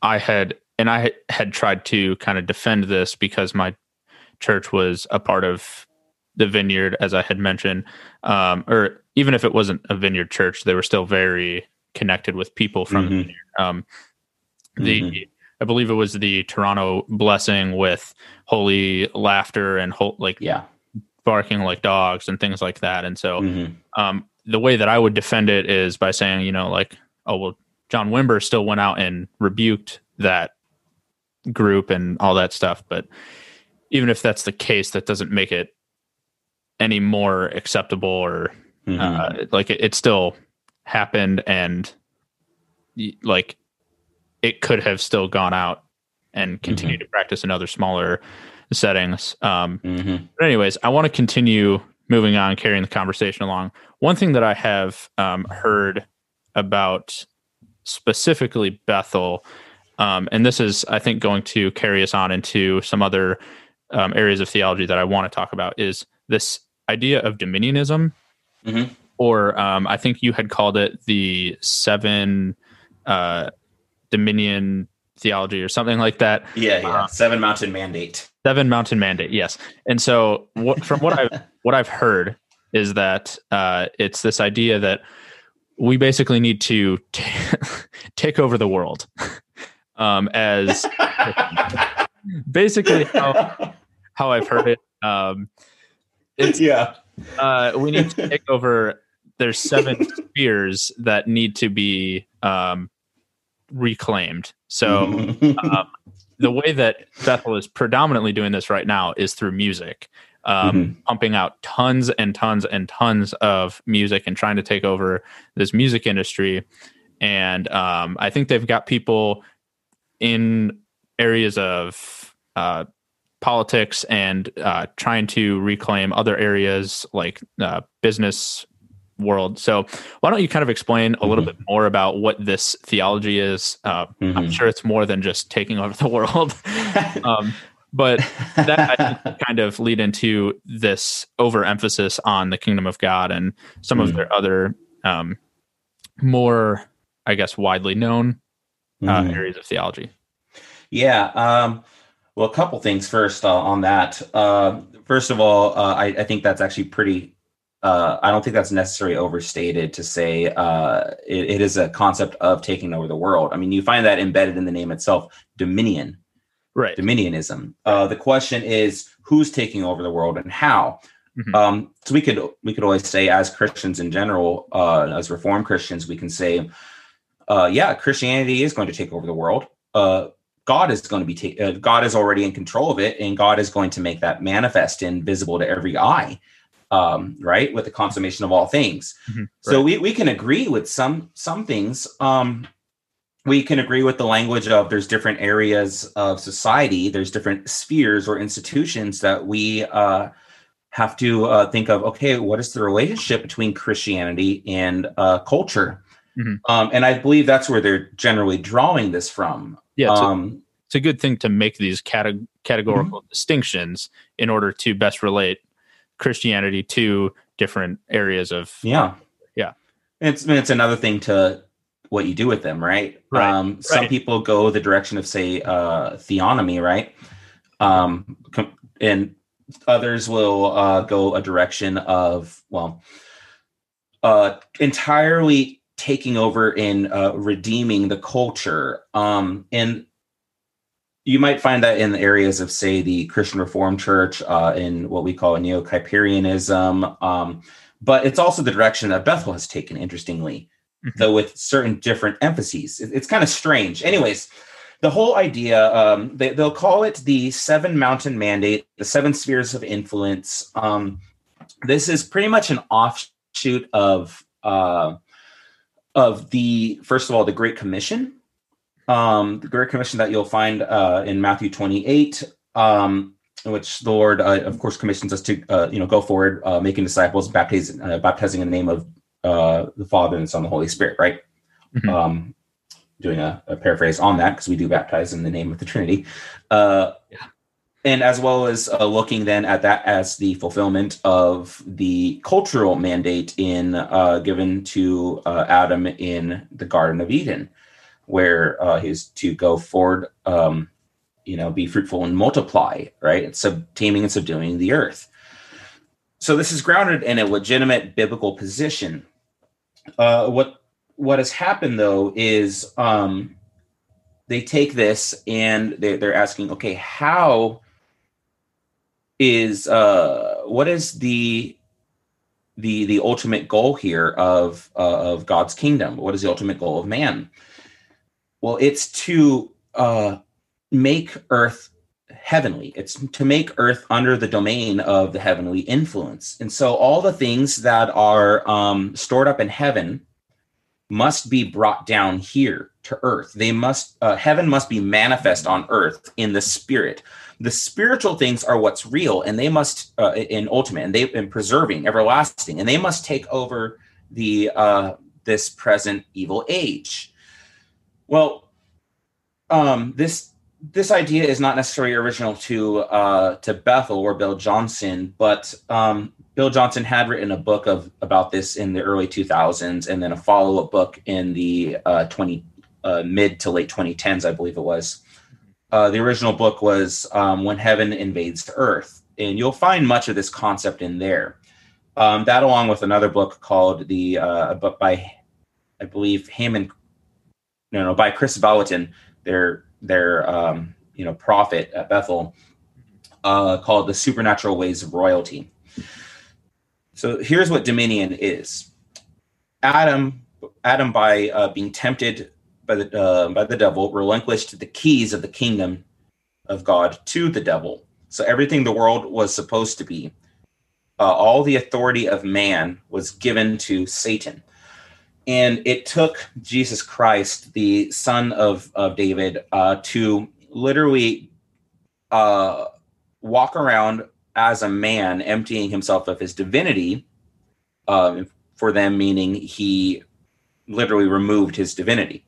I had and I had tried to kind of defend this because my church was a part of the vineyard, as I had mentioned, um, or even if it wasn't a vineyard church, they were still very connected with people from mm-hmm. the vineyard. Um, the mm-hmm. I believe it was the Toronto blessing with holy laughter and whole, like yeah barking like dogs and things like that. And so mm-hmm. um, the way that I would defend it is by saying, you know, like, oh well, John Wimber still went out and rebuked that group and all that stuff. But even if that's the case, that doesn't make it any more acceptable or mm-hmm. uh, like it, it, still happened and like it could have still gone out and continued mm-hmm. to practice in other smaller settings. Um, mm-hmm. But anyways, I want to continue moving on, carrying the conversation along. One thing that I have um, heard about specifically Bethel, um, and this is, I think, going to carry us on into some other um, areas of theology that I want to talk about, is this idea of dominionism, mm-hmm. or um, I think you had called it the seven uh, dominion theology or something like that. Yeah, yeah. Uh, seven mountain mandate. Seven mountain mandate. Yes. And so, what, from what I what I've heard is that uh, it's this idea that we basically need to t- take over the world um, as basically how, how I've heard it. Um, it's, yeah. Uh, we need to take over. There's seven spheres that need to be um, reclaimed. So um, the way that Bethel is predominantly doing this right now is through music, um, mm-hmm. pumping out tons and tons and tons of music and trying to take over this music industry. And um, I think they've got people in areas of uh, politics and uh, trying to reclaim other areas like uh, business world. So why don't you kind of explain a little mm-hmm. bit more about what this theology is? Uh, mm-hmm. I'm sure it's more than just taking over the world. um, but that I kind of lead into this overemphasis on the kingdom of God and some mm-hmm. of their other um, more, I guess, widely known uh, mm-hmm. areas of theology. Yeah. Um, well, a couple things first uh, on that. Uh, first of all, uh, I, I, think that's actually pretty uh, I don't think that's necessarily overstated to say uh, it, it is a concept of taking over the world. I mean, you find that embedded in the name itself, dominion, right? Dominionism. Uh, the question is, who's taking over the world and how? Mm-hmm. Um, so we could we could always say, as Christians in general, uh, as Reformed Christians, we can say, uh, yeah, Christianity is going to take over the world. Uh, God is going to be ta- God is already in control of it, and God is going to make that manifest and visible to every eye um, right with the consummation of all things. Mm-hmm, right. so we, we can agree with some some things. Um, we can agree with the language of there's different areas of society there's different spheres or institutions that we uh, have to uh, think of okay what is the relationship between christianity and uh, culture? Mm-hmm. um, and i believe that's where they're generally drawing this from yeah it's, um, a, it's a good thing to make these cate- categorical mm-hmm. distinctions in order to best relate Christianity to different areas of yeah yeah. It's it's another thing to what you do with them, right? right. Um, some right. people go the direction of say uh, theonomy, right? Um, com- and others will uh, go a direction of well, uh, entirely taking over and uh, redeeming the culture. Um, and you might find that in the areas of, say, the Christian Reformed Church, uh, in what we call neo Kuyperianism. Um, but it's also the direction that Bethel has taken, interestingly, mm-hmm. though with certain different emphases. It, it's kind of strange. Anyways, the whole idea, um, they, will call it the Seven Mountain Mandate, the Seven Spheres of Influence. Um, this is pretty much an offshoot of uh, of the first of all the Great Commission, um, the Great Commission that you'll find uh, in Matthew 28, um, in which the Lord, uh, of course, commissions us to, uh, you know, go forward, uh, making disciples, baptizing, uh, baptizing in the name of uh, the Father and the Son, and the Holy Spirit, right? Mm-hmm. Um, doing a, a, paraphrase on that because we do baptize in the name of the Trinity. yeah. And as well as looking then at that as the fulfillment of the cultural mandate in given to Adam in the Garden of Eden where uh, he's to go forward, um, you know, be fruitful and multiply, right? And sub taming and subduing the earth. So this is grounded in a legitimate biblical position. Uh, what what has happened though is um, they take this and they're, they're asking, okay, how is uh, what is the the the ultimate goal here of uh, of God's kingdom? What is the ultimate goal of man? Well, it's to uh, make Earth heavenly. It's to make Earth under the domain of the heavenly influence. And so all the things that are um, stored up in heaven must be brought down here to earth. They must, uh, heaven must be manifest on earth in the spirit. The spiritual things are what's real, and they must, uh, in ultimate, and they've been preserving, everlasting, and they must take over the uh, this present evil age. Well, um, this this idea is not necessarily original to uh, to Bethel or Bill Johnson, but um, Bill Johnson had written a book of about this in the early 2000s, and then a follow up book in the uh, 20 uh, mid to late 2010s, I believe it was. Uh, the original book was um, When Heaven Invades Earth, and you'll find much of this concept in there. Um, that, along with another book called the uh, book by, I believe, Hammond, no, no, by Kris Vallotton, their their um, you know prophet at Bethel, uh, called the Supernatural Ways of Royalty. So here's what dominion is: Adam, Adam by uh, being tempted by the uh, by the devil, relinquished the keys of the kingdom of God to the devil. So everything the world was supposed to be, uh, all the authority of man was given to Satan. And it took Jesus Christ, the son of, of David, uh, to literally uh, walk around as a man, emptying himself of his divinity. Um, for them, meaning he literally removed his divinity.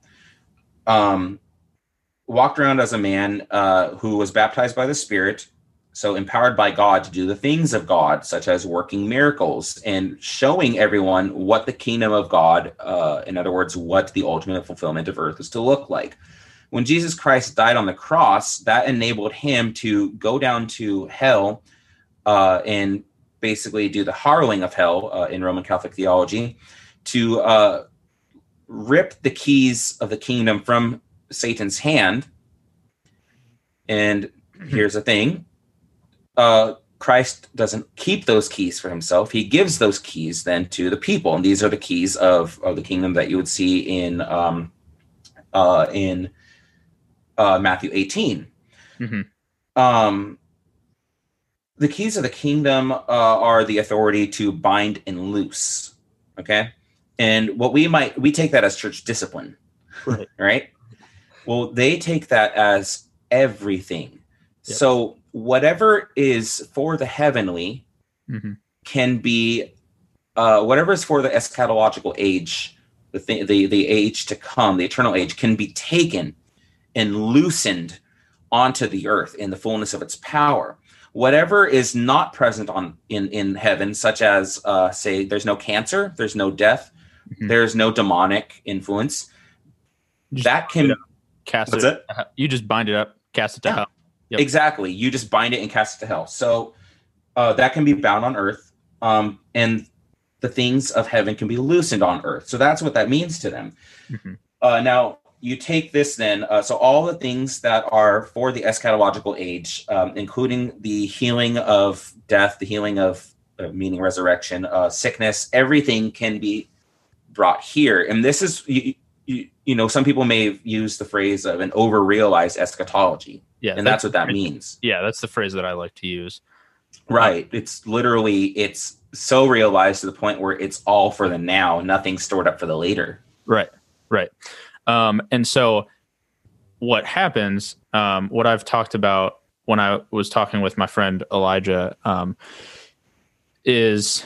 Um, walked around as a man uh, who was baptized by the Spirit, so empowered by God to do the things of God, such as working miracles and showing everyone what the kingdom of God, uh, in other words, what the ultimate fulfillment of earth is to look like. When Jesus Christ died on the cross, that enabled him to go down to hell uh, and basically do the harrowing of hell uh, in Roman Catholic theology to uh, rip the keys of the kingdom from Satan's hand. And here's the thing uh, Christ doesn't keep those keys for himself. He gives those keys then to the people, and these are the keys of, of the kingdom that you would see in um, uh, in uh, Matthew 18. Mm-hmm. Um, the keys of the kingdom uh, are the authority to bind and loose. Okay, and what we might we take that as church discipline, right? right? Well, they take that as everything. Yep. So whatever is for the heavenly mm-hmm. can be uh, whatever is for the eschatological age, the, th- the the age to come, the eternal age, can be taken and loosened onto the earth in the fullness of its power. Whatever is not present on in in heaven, such as uh, say, there's no cancer, there's no death, mm-hmm. there's no demonic influence. that can cast it. it. You just bind it up, cast it to yeah. hell. Yep. Exactly. You just bind it and cast it to hell. So uh, that can be bound on earth, um, and the things of heaven can be loosened on earth. So that's what that means to them. Mm-hmm. Uh, now you take this then. Uh, so all the things that are for the eschatological age, um, including the healing of death, the healing of uh, meaning resurrection, uh, sickness, everything can be brought here. And this is you, you, you know some people may use the phrase of an over realized eschatology yeah, and that's, that's what that means. Yeah, that's the phrase that I like to use. Right. It's literally it's so realized to the point where it's all for the now, nothing stored up for the later. Right. Right. Um, and so what happens, um, what I've talked about when I was talking with my friend Elijah, um, is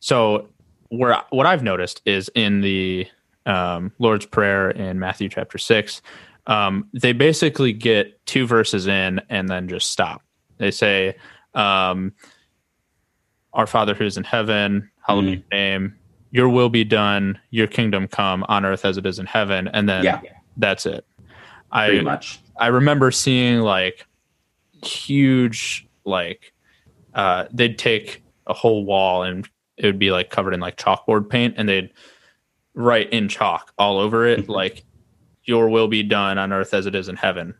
so where what I've noticed is in the um, Lord's Prayer in Matthew chapter six, um, they basically get two verses in and then just stop. They say, um, Our Father who is in heaven, hallowed be mm. your name, your will be done, your kingdom come on earth as it is in heaven. And then yeah. that's it. Pretty I, much. I remember seeing like huge, like, uh, they'd take a whole wall and it would be like covered in like chalkboard paint and they'd write in chalk all over it, like your will be done on earth as it is in heaven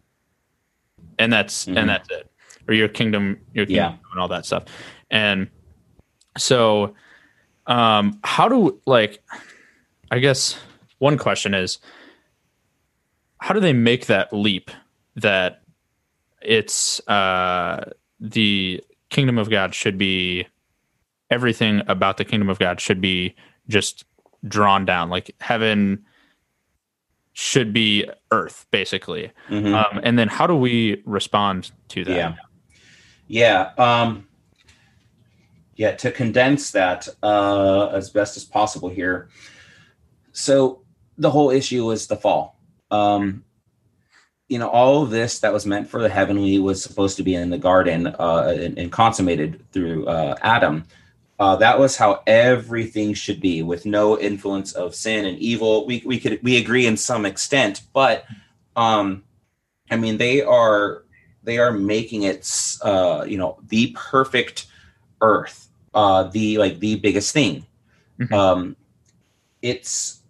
and that's mm-hmm. and that's it or your kingdom your kingdom yeah. and all that stuff and so um how do like i guess one question is how do they make that leap that it's uh, the kingdom of God should be everything about the kingdom of God should be just drawn down. Like heaven should be earth, basically. Mhm. Um, and then how do we respond to that? Yeah. Yeah. Um, yeah. To condense that uh, as best as possible here. So the whole issue is the fall. Um, you know, all of this that was meant for the heavenly was supposed to be in the garden uh, and, and consummated through uh, Adam. Uh, that was how everything should be, with no influence of sin and evil. We we could we agree in some extent, but um, I mean, they are they are making it uh you know the perfect earth uh the like the biggest thing Mhm. um it's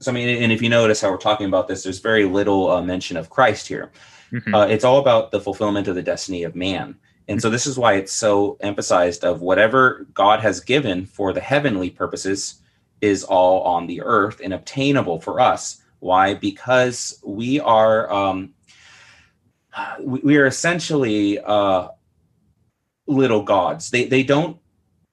so i mean and if you notice how we're talking about this there's very little uh, mention of christ here Mhm. uh, it's all about the fulfillment of the destiny of man and so this is why it's so emphasized of whatever god has given for the heavenly purposes is all on the earth and obtainable for us. Why? Because we are um we, we are essentially uh little gods. They they don't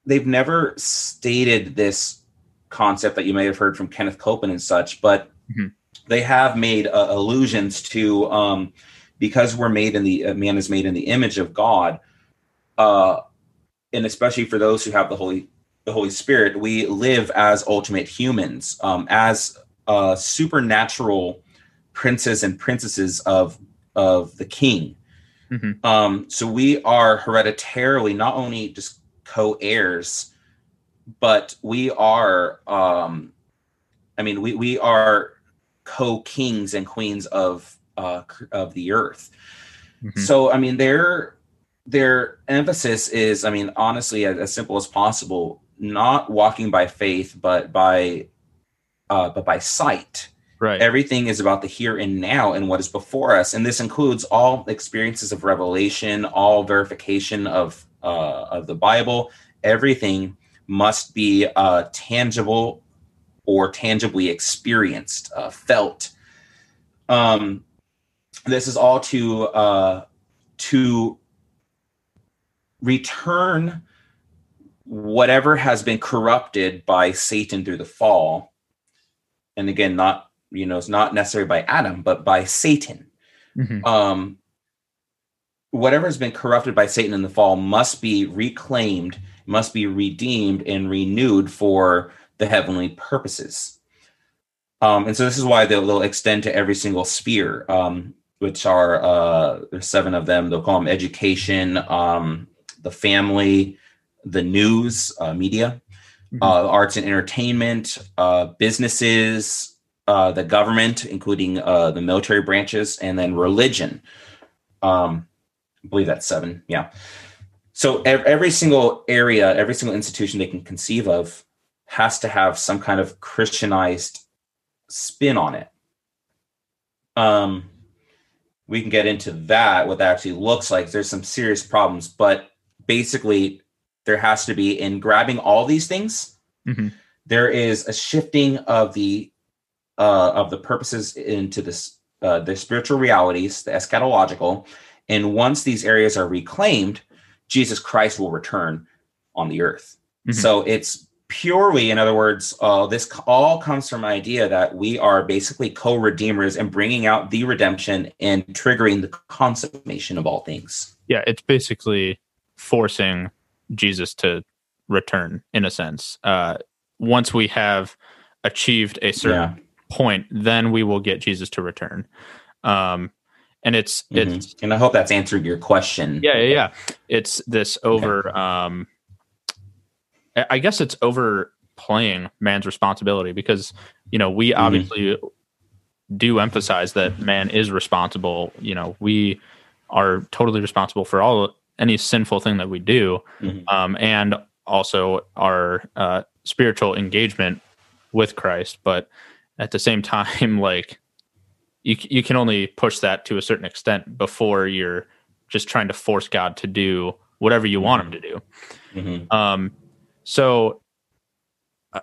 they've never stated this concept that you may have heard from kenneth copeland and such but Mhm. they have made uh, allusions to um because we're made in the uh, man is made in the image of god uh and especially for those who have the holy the holy spirit we live as ultimate humans um as uh supernatural princes and princesses of of the king Mhm. um so we are hereditarily not only just co-heirs but we are um i mean we we are co-kings and queens of uh of the earth Mhm. so I mean, their their emphasis is, I mean, honestly, as, as simple as possible, not walking by faith, but by uh, but by sight. Right. Everything is about the here and now and what is before us, and this includes all experiences of revelation, all verification of uh, of the Bible. Everything must be uh, tangible or tangibly experienced, uh, felt. Um, this is all to uh, to return whatever has been corrupted by Satan through the fall. And again, not you know, it's not necessarily by Adam, but by Satan. Mhm. Um, whatever has been corrupted by Satan in the fall must be reclaimed, must be redeemed and renewed for the heavenly purposes. Um, and so this is why they'll, they'll extend to every single sphere, um, which are uh, there's seven of them. They'll call them education, um, the family, the news, uh, media, Mhm. uh, arts and entertainment, uh, businesses, uh, the government, including uh, the military branches, and then religion. Um, I believe that's seven. Yeah. So ev- every single area, every single institution they can conceive of has to have some kind of Christianized spin on it. Um, we can get into that, what that actually looks like. There's some serious problems, but basically, there has to be in grabbing all these things. Mhm. there is a shifting of the uh, of the purposes into this uh, the spiritual realities, the eschatological, and once these areas are reclaimed, Jesus Christ will return on the earth. Mhm. So it's purely, in other words, uh, this all comes from an idea that we are basically co-redeemers and bringing out the redemption and triggering the consummation of all things. yeah, it's basically forcing Jesus to return in a sense. Uh, once we have achieved a certain point, then we will get Jesus to return. Um, and it's Mhm. it's and I hope that's answered your question. yeah yeah yeah. It's this over. Um, I guess it's overplaying man's responsibility because you know we Mhm. obviously do emphasize that man is responsible. You know we are totally responsible for all any sinful thing that we do Mhm. um, and also our uh, spiritual engagement with Christ. But at the same time, like you, you can only push that to a certain extent before you're just trying to force God to do whatever you want him to do. Mhm. Um, so, uh,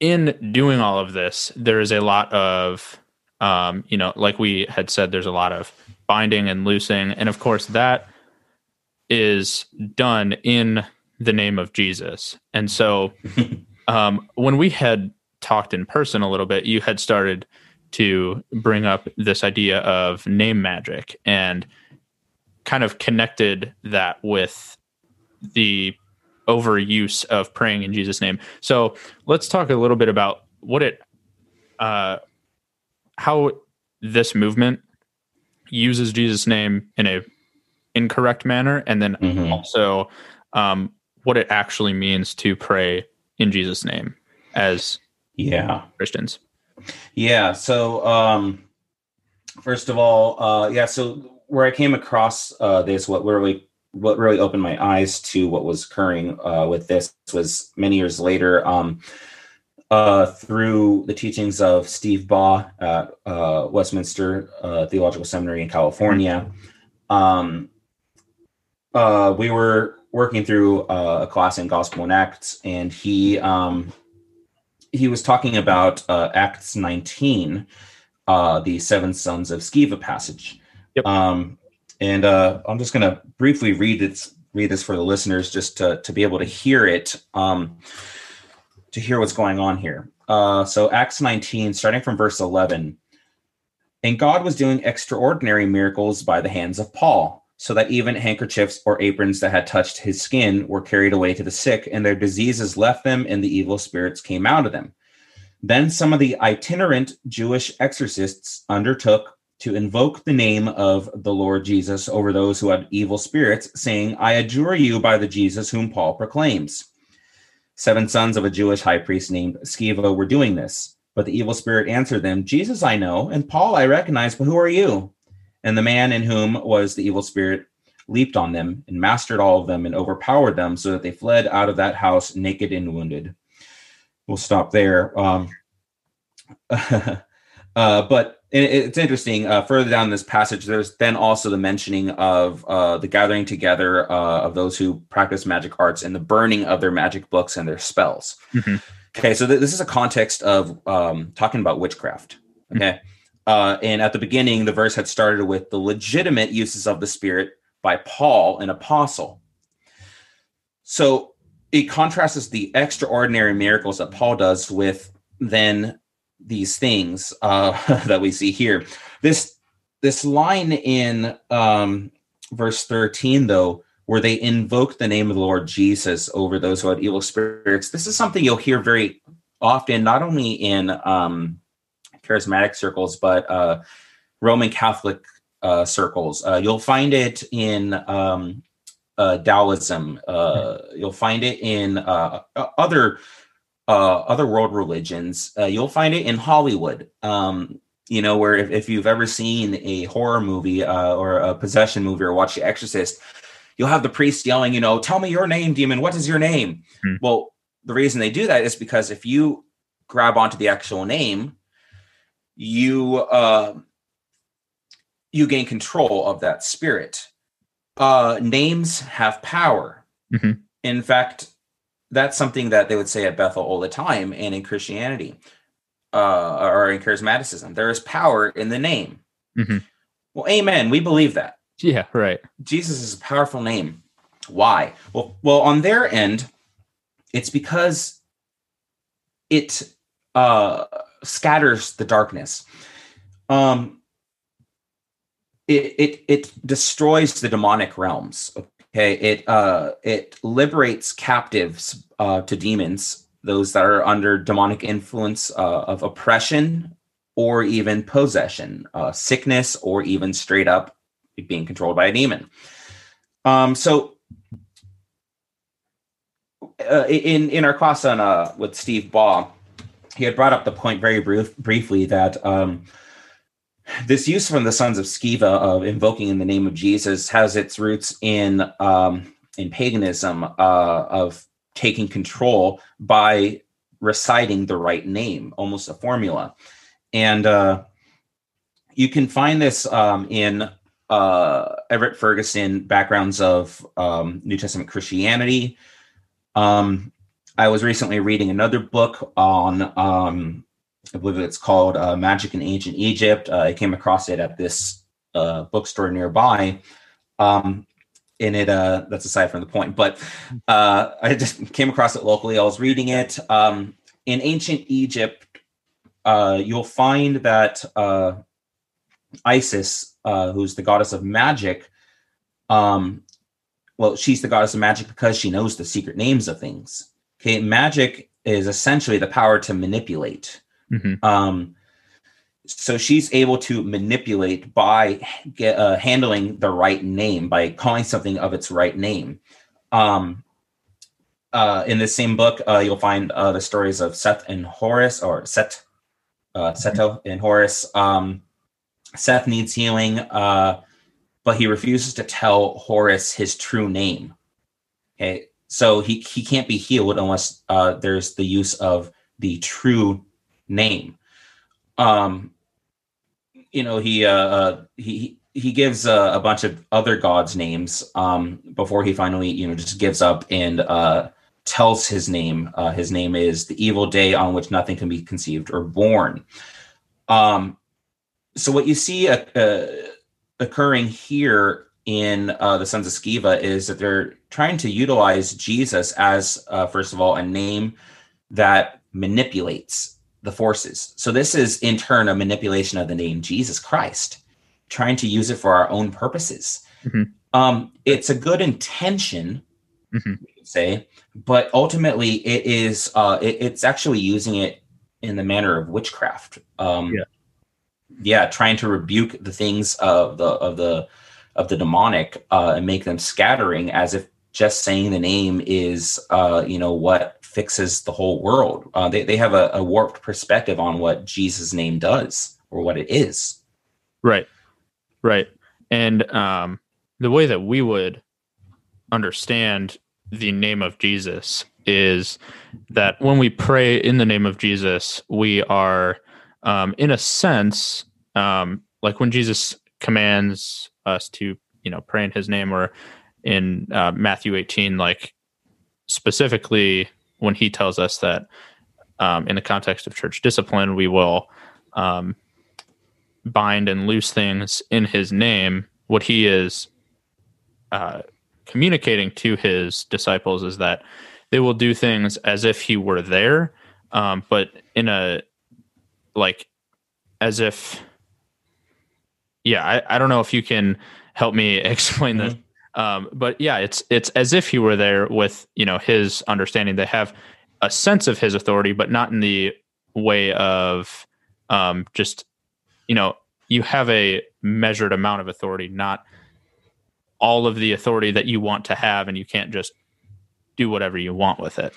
in doing all of this, there is a lot of, um, you know, like we had said, there's a lot of binding and loosing. And of course, that is done in the name of Jesus. And so um, when we had talked in person a little bit, you had started to bring up this idea of name magic and kind of connected that with the overuse of praying in Jesus' name. So let's talk a little bit about what it, uh, how this movement uses Jesus' name in a incorrect manner, and then mm-hmm. also um, what it actually means to pray in Jesus' name as yeah Christians. Yeah. So um, first of all, uh, yeah. So where I came across uh, this, what really what really opened my eyes to what was occurring uh, with this was many years later. Um, uh, through the teachings of Steve Baugh at uh, Westminster uh, Theological Seminary in California. Um, uh, we were working through uh, a class in Gospel and Acts, and he um, he was talking about uh, Acts 19, the seven sons of Sceva passage. Yep. Um, and I'm just going to briefly read this read this for the listeners, just to to be able to hear it. Um, to hear what's going on here. Uh, so, Acts 19, starting from verse 11. And God was doing extraordinary miracles by the hands of Paul, so that even handkerchiefs or aprons that had touched his skin were carried away to the sick, and their diseases left them, and the evil spirits came out of them. Then some of the itinerant Jewish exorcists undertook to invoke the name of the Lord Jesus over those who had evil spirits, saying, I adjure you by the Jesus whom Paul proclaims. Seven sons of a Jewish high priest named Sceva were doing this. But the evil spirit answered them, Jesus I know, and Paul I recognize, but who are you? And the man in whom was the evil spirit leaped on them and mastered all of them and overpowered them so that they fled out of that house naked and wounded. We'll stop there. Um, uh, but it's interesting. Uh, further down this passage, there's then also the mentioning of uh, the gathering together uh, of those who practice magic arts and the burning of their magic books and their spells. Mm-hmm. Okay, so th- this is a context of um, talking about witchcraft. Mm-hmm. Okay, mm-hmm. And at the beginning, the verse had started with the legitimate uses of the Spirit by Paul, an apostle. So it contrasts the extraordinary miracles that Paul does with then these things uh, that we see here. This this line in um, verse 13, though, where they invoke the name of the Lord Jesus over those who had evil spirits, this is something you'll hear very often, not only in um, charismatic circles, but uh, Roman Catholic uh, circles. Uh, you'll find it in um, uh, Taoism. Uh, you'll find it in uh, other uh, other world religions. Uh, you'll find it in Hollywood. Um, you know, where if, if you've ever seen a horror movie uh, or a possession movie or watched The Exorcist, you'll have the priest yelling, you know, tell me your name, demon. What is your name? Hmm. Well, the reason they do that is because if you grab onto the actual name, you uh, you gain control of that spirit. Uh, names have power. Mm-hmm. In fact, that's something that they would say at Bethel all the time and in Christianity uh, or in charismaticism. There is power in the name. Mm-hmm. Well, amen. We believe that. Yeah, right. Jesus is a powerful name. Why? Well, well, on their end, it's because it uh, scatters the darkness. Um, it, it it destroys the demonic realms. Okay, it uh, it liberates captives uh, to demons, those that are under demonic influence uh, of oppression or even possession, uh, sickness, or even straight up being controlled by a demon. Um, so, uh, in in our class on uh, with Steve Baugh, he had brought up the point very brief, briefly that um, this use from the sons of Sceva of invoking in the name of Jesus has its roots in um, in paganism uh, of taking control by reciting the right name, almost a formula. And uh, you can find this um, in uh, Everett Ferguson backgrounds of um, New Testament Christianity. Um, I was recently reading another book on um, I believe it's called uh, Magic in Ancient Egypt. Uh, I came across it at this a bookstore nearby. Um, and it uh, that's aside from the point, but uh, I just came across it locally. I was reading it. Um, in ancient Egypt, uh, you'll find that uh, Isis, uh, who's the goddess of magic, um, well, she's the goddess of magic because she knows the secret names of things. Okay, magic is essentially the power to manipulate. Mm-hmm. Um, so she's able to manipulate by get, uh, handling the right name by calling something of its right name. Um, uh, in this same book, uh, you'll find uh, the stories of Seth and Horus, or Set, uh, Seto and Horus. Um, Seth needs healing, uh, but he refuses to tell Horus his true name. Okay, so he he can't be healed unless uh, there's the use of the true name. Um, you know, he uh, uh he he gives uh, a bunch of other gods names um, before he finally you know just gives up and uh, tells his name. Uh, his name is the evil day on which nothing can be conceived or born. Um, so what you see uh, uh, occurring here in uh, the Sons of Sceva is that they're trying to utilize Jesus as, uh, first of all, a name that manipulates the forces. So this is in turn a manipulation of the name Jesus Christ, trying to use it for our own purposes. Mm-hmm. Um, it's a good intention, mm-hmm. say, but ultimately it is uh, it, it's actually using it in the manner of witchcraft. Um, yeah. yeah, trying to rebuke the things of the of the of the demonic uh, and make them scattering as if just saying the name is uh, you know what fixes the whole world. Uh, they they have a, a warped perspective on what Jesus' name does or what it is. Right, right, and um, the way that we would understand the name of Jesus is that when we pray in the name of Jesus, we are, um, in a sense, um, like when Jesus commands us to, you know, pray in His name, or in uh, Matthew 18, like specifically when He tells us that um, in the context of church discipline, we will um, bind and loose things in His name. What He is uh, communicating to his disciples is that they will do things as if he were there, um, but in a like as if yeah I, I don't know if you can help me explain mm-hmm. this um, but yeah it's it's as if he were there with you know his understanding. They have a sense of his authority but not in the way of um, just you know you have a measured amount of authority not all of the authority that you want to have and you can't just do whatever you want with it.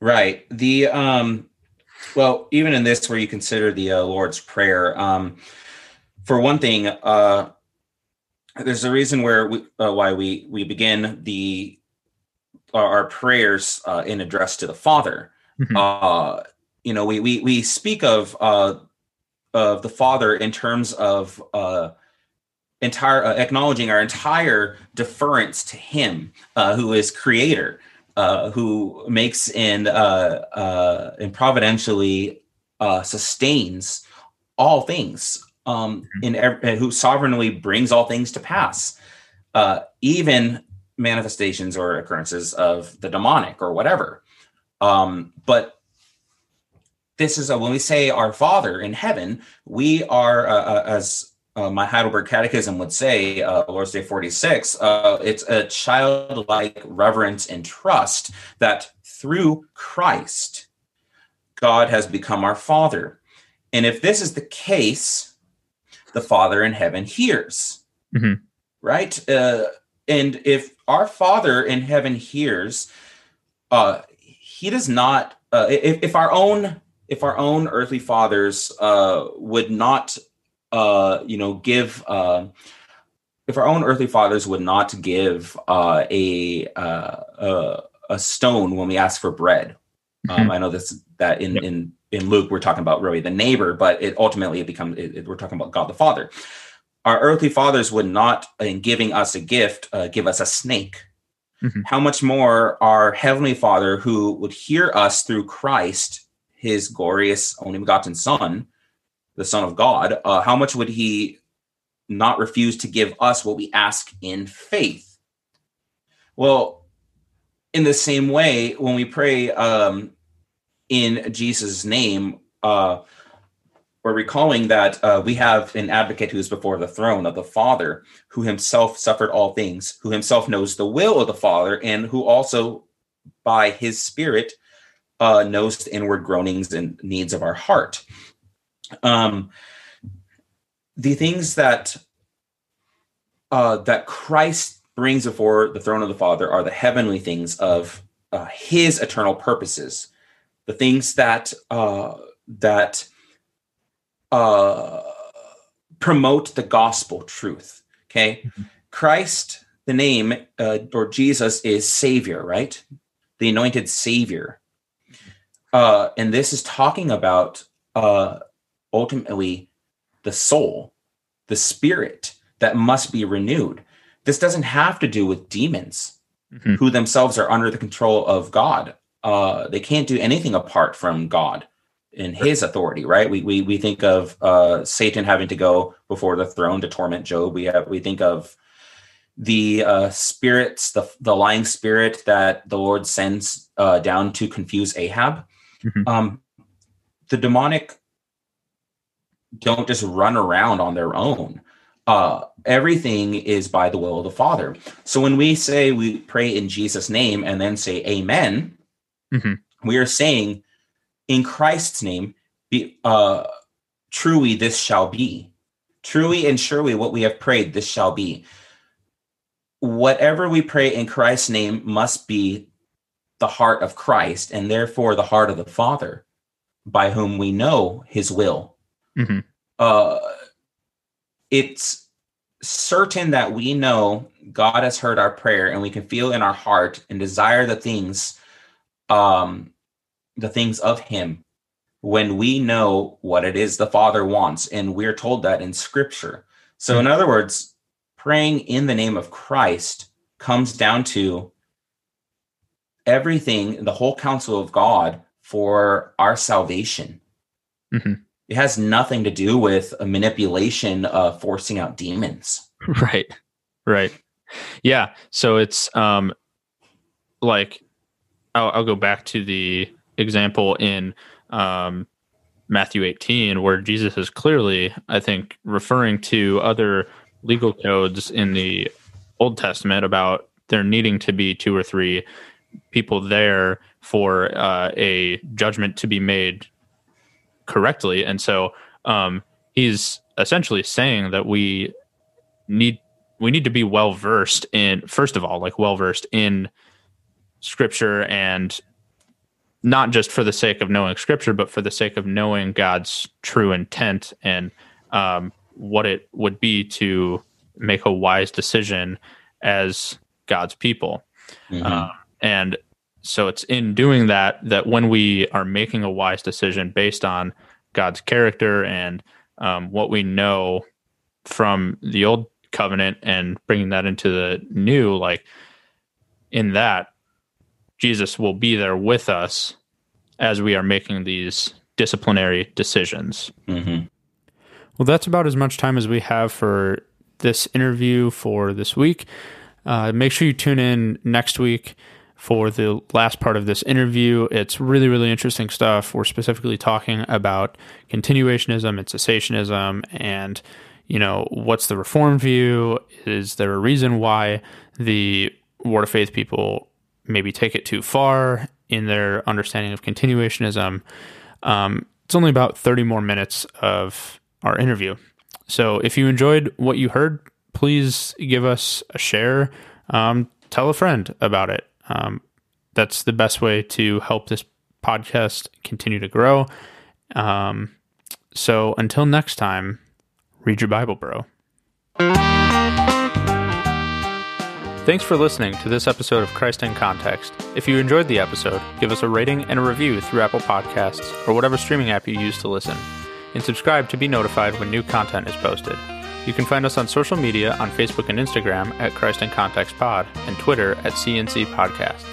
Right. The um well even in this where you consider the uh, lord's prayer um for one thing uh there's a reason where we uh, why we we begin the our, prayers uh, in address to the father mm-hmm. uh you know we we we speak of uh of the father in terms of uh entire uh, acknowledging our entire deference to him uh, who is creator uh, who makes and uh, uh, and providentially uh, sustains all things um, mm-hmm. in every, who sovereignly brings all things to pass even manifestations or occurrences of the demonic or whatever um, but this is a, when we say our father in heaven we are as uh, my Heidelberg Catechism would say, uh, Lord's Day 46, uh, it's a childlike reverence and trust that through Christ, God has become our Father. And if this is the case, the Father in heaven hears, mm-hmm. right? Uh, and if our Father in heaven hears, uh, he does not. Uh, if, if our own if our own earthly fathers would not uh, you know, give uh, if our own earthly fathers would not give uh, a, uh, a stone when we ask for bread. Um, mm-hmm. I know this that in yep. in in Luke we're talking about really the neighbor, but it ultimately it becomes it, it, we're talking about God the Father. Our earthly fathers would not, in giving us a gift, uh, give us a snake. Mm-hmm. How much more our heavenly Father, who would hear us through Christ, His glorious only begotten Son, the Son of God, uh, how much would he not refuse to give us what we ask in faith. Well, in the same way, when we pray um, in Jesus' name, uh, we're recalling that uh, we have an advocate who is before the throne of the Father, who himself suffered all things, who himself knows the will of the Father, and who also, by his Spirit, uh, knows the inward groanings and needs of our heart. Um, the things that uh, that Christ brings before the throne of the Father are the heavenly things of uh, His eternal purposes, the things that uh, that uh, promote the gospel truth. Okay, mm-hmm. Christ, the name uh, or Jesus is Savior, right? The anointed Savior, uh, and this is talking about uh, ultimately the soul, the spirit that must be renewed. This doesn't have to do with demons mm-hmm. who themselves are under the control of God. Uh, they can't do anything apart from God in his authority, right? We, we, we think of uh, Satan having to go before the throne to torment Job. We have, we think of the uh, spirits, the, the lying spirit that the Lord sends uh, down to confuse Ahab. Mm-hmm. Um, the demonic don't just run around on their own. Uh, everything is by the will of the Father. So when we say we pray in Jesus' name and then say Amen, mm-hmm. we are saying in Christ's name, be, uh, truly this shall be. Truly and surely what we have prayed, this shall be. Whatever we pray in Christ's name must be the heart of Christ and therefore the heart of the Father, by whom we know his will mm-hmm. uh, it's certain that we know God has heard our prayer and we can feel in our heart and desire the things, um, the things of Him when we know what it is the Father wants. And we're told that in Scripture. So, mm-hmm. in other words, praying in the name of Christ comes down to everything, the whole counsel of God for our salvation. Mm-hmm it has nothing to do with a manipulation of forcing out demons. Right. Right. Yeah. So it's um like I'll, I'll go back to the example in um Matthew 18 where Jesus is clearly I think referring to other legal codes in the Old Testament about there needing to be two or three people there for uh, a judgment to be made correctly. And so um, he's essentially saying that we need we need to be well versed in first of all like well versed in scripture and not just for the sake of knowing scripture but for the sake of knowing god's true intent and um, what it would be to make a wise decision as god's people mm-hmm. uh, and so it's in doing that that when we are making a wise decision based on God's character and um, what we know from the old covenant and bringing that into the new, like in that, Jesus will be there with us as we are making these disciplinary decisions. Mm-hmm. Well, that's about as much time as we have for this interview for this week. Uh, make sure you tune in next week for the last part of this interview. It's really, really interesting stuff. We're specifically talking about continuationism and cessationism and, you know, what's the reform view? Is there a reason why the Word of Faith people maybe take it too far in their understanding of continuationism? Um, it's only about 30 more minutes of our interview. So if you enjoyed what you heard, please give us a share. Um, tell a friend about it. Um, that's the best way to help this podcast continue to grow. Um, so until next time, read your Bible, bro. Thanks for listening to this episode of Christ in Context. If you enjoyed the episode, give us a rating and a review through Apple Podcasts or whatever streaming app you use to listen, and subscribe to be notified when new content is posted. You can find us on social media on Facebook and Instagram at Christ in Context Pod and Twitter at CNC Podcast.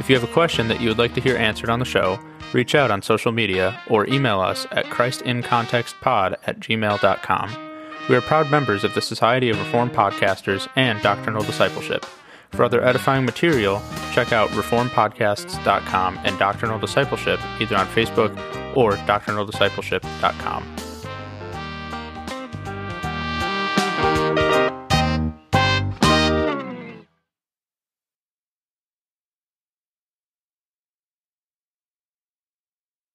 If you have a question that you would like to hear answered on the show, reach out on social media or email us at christincontextpod at gmail.com. We are proud members of the Society of Reformed Podcasters and Doctrinal Discipleship. For other edifying material, check out reformpodcasts.com and Doctrinal Discipleship either on Facebook or doctrinaldiscipleship.com.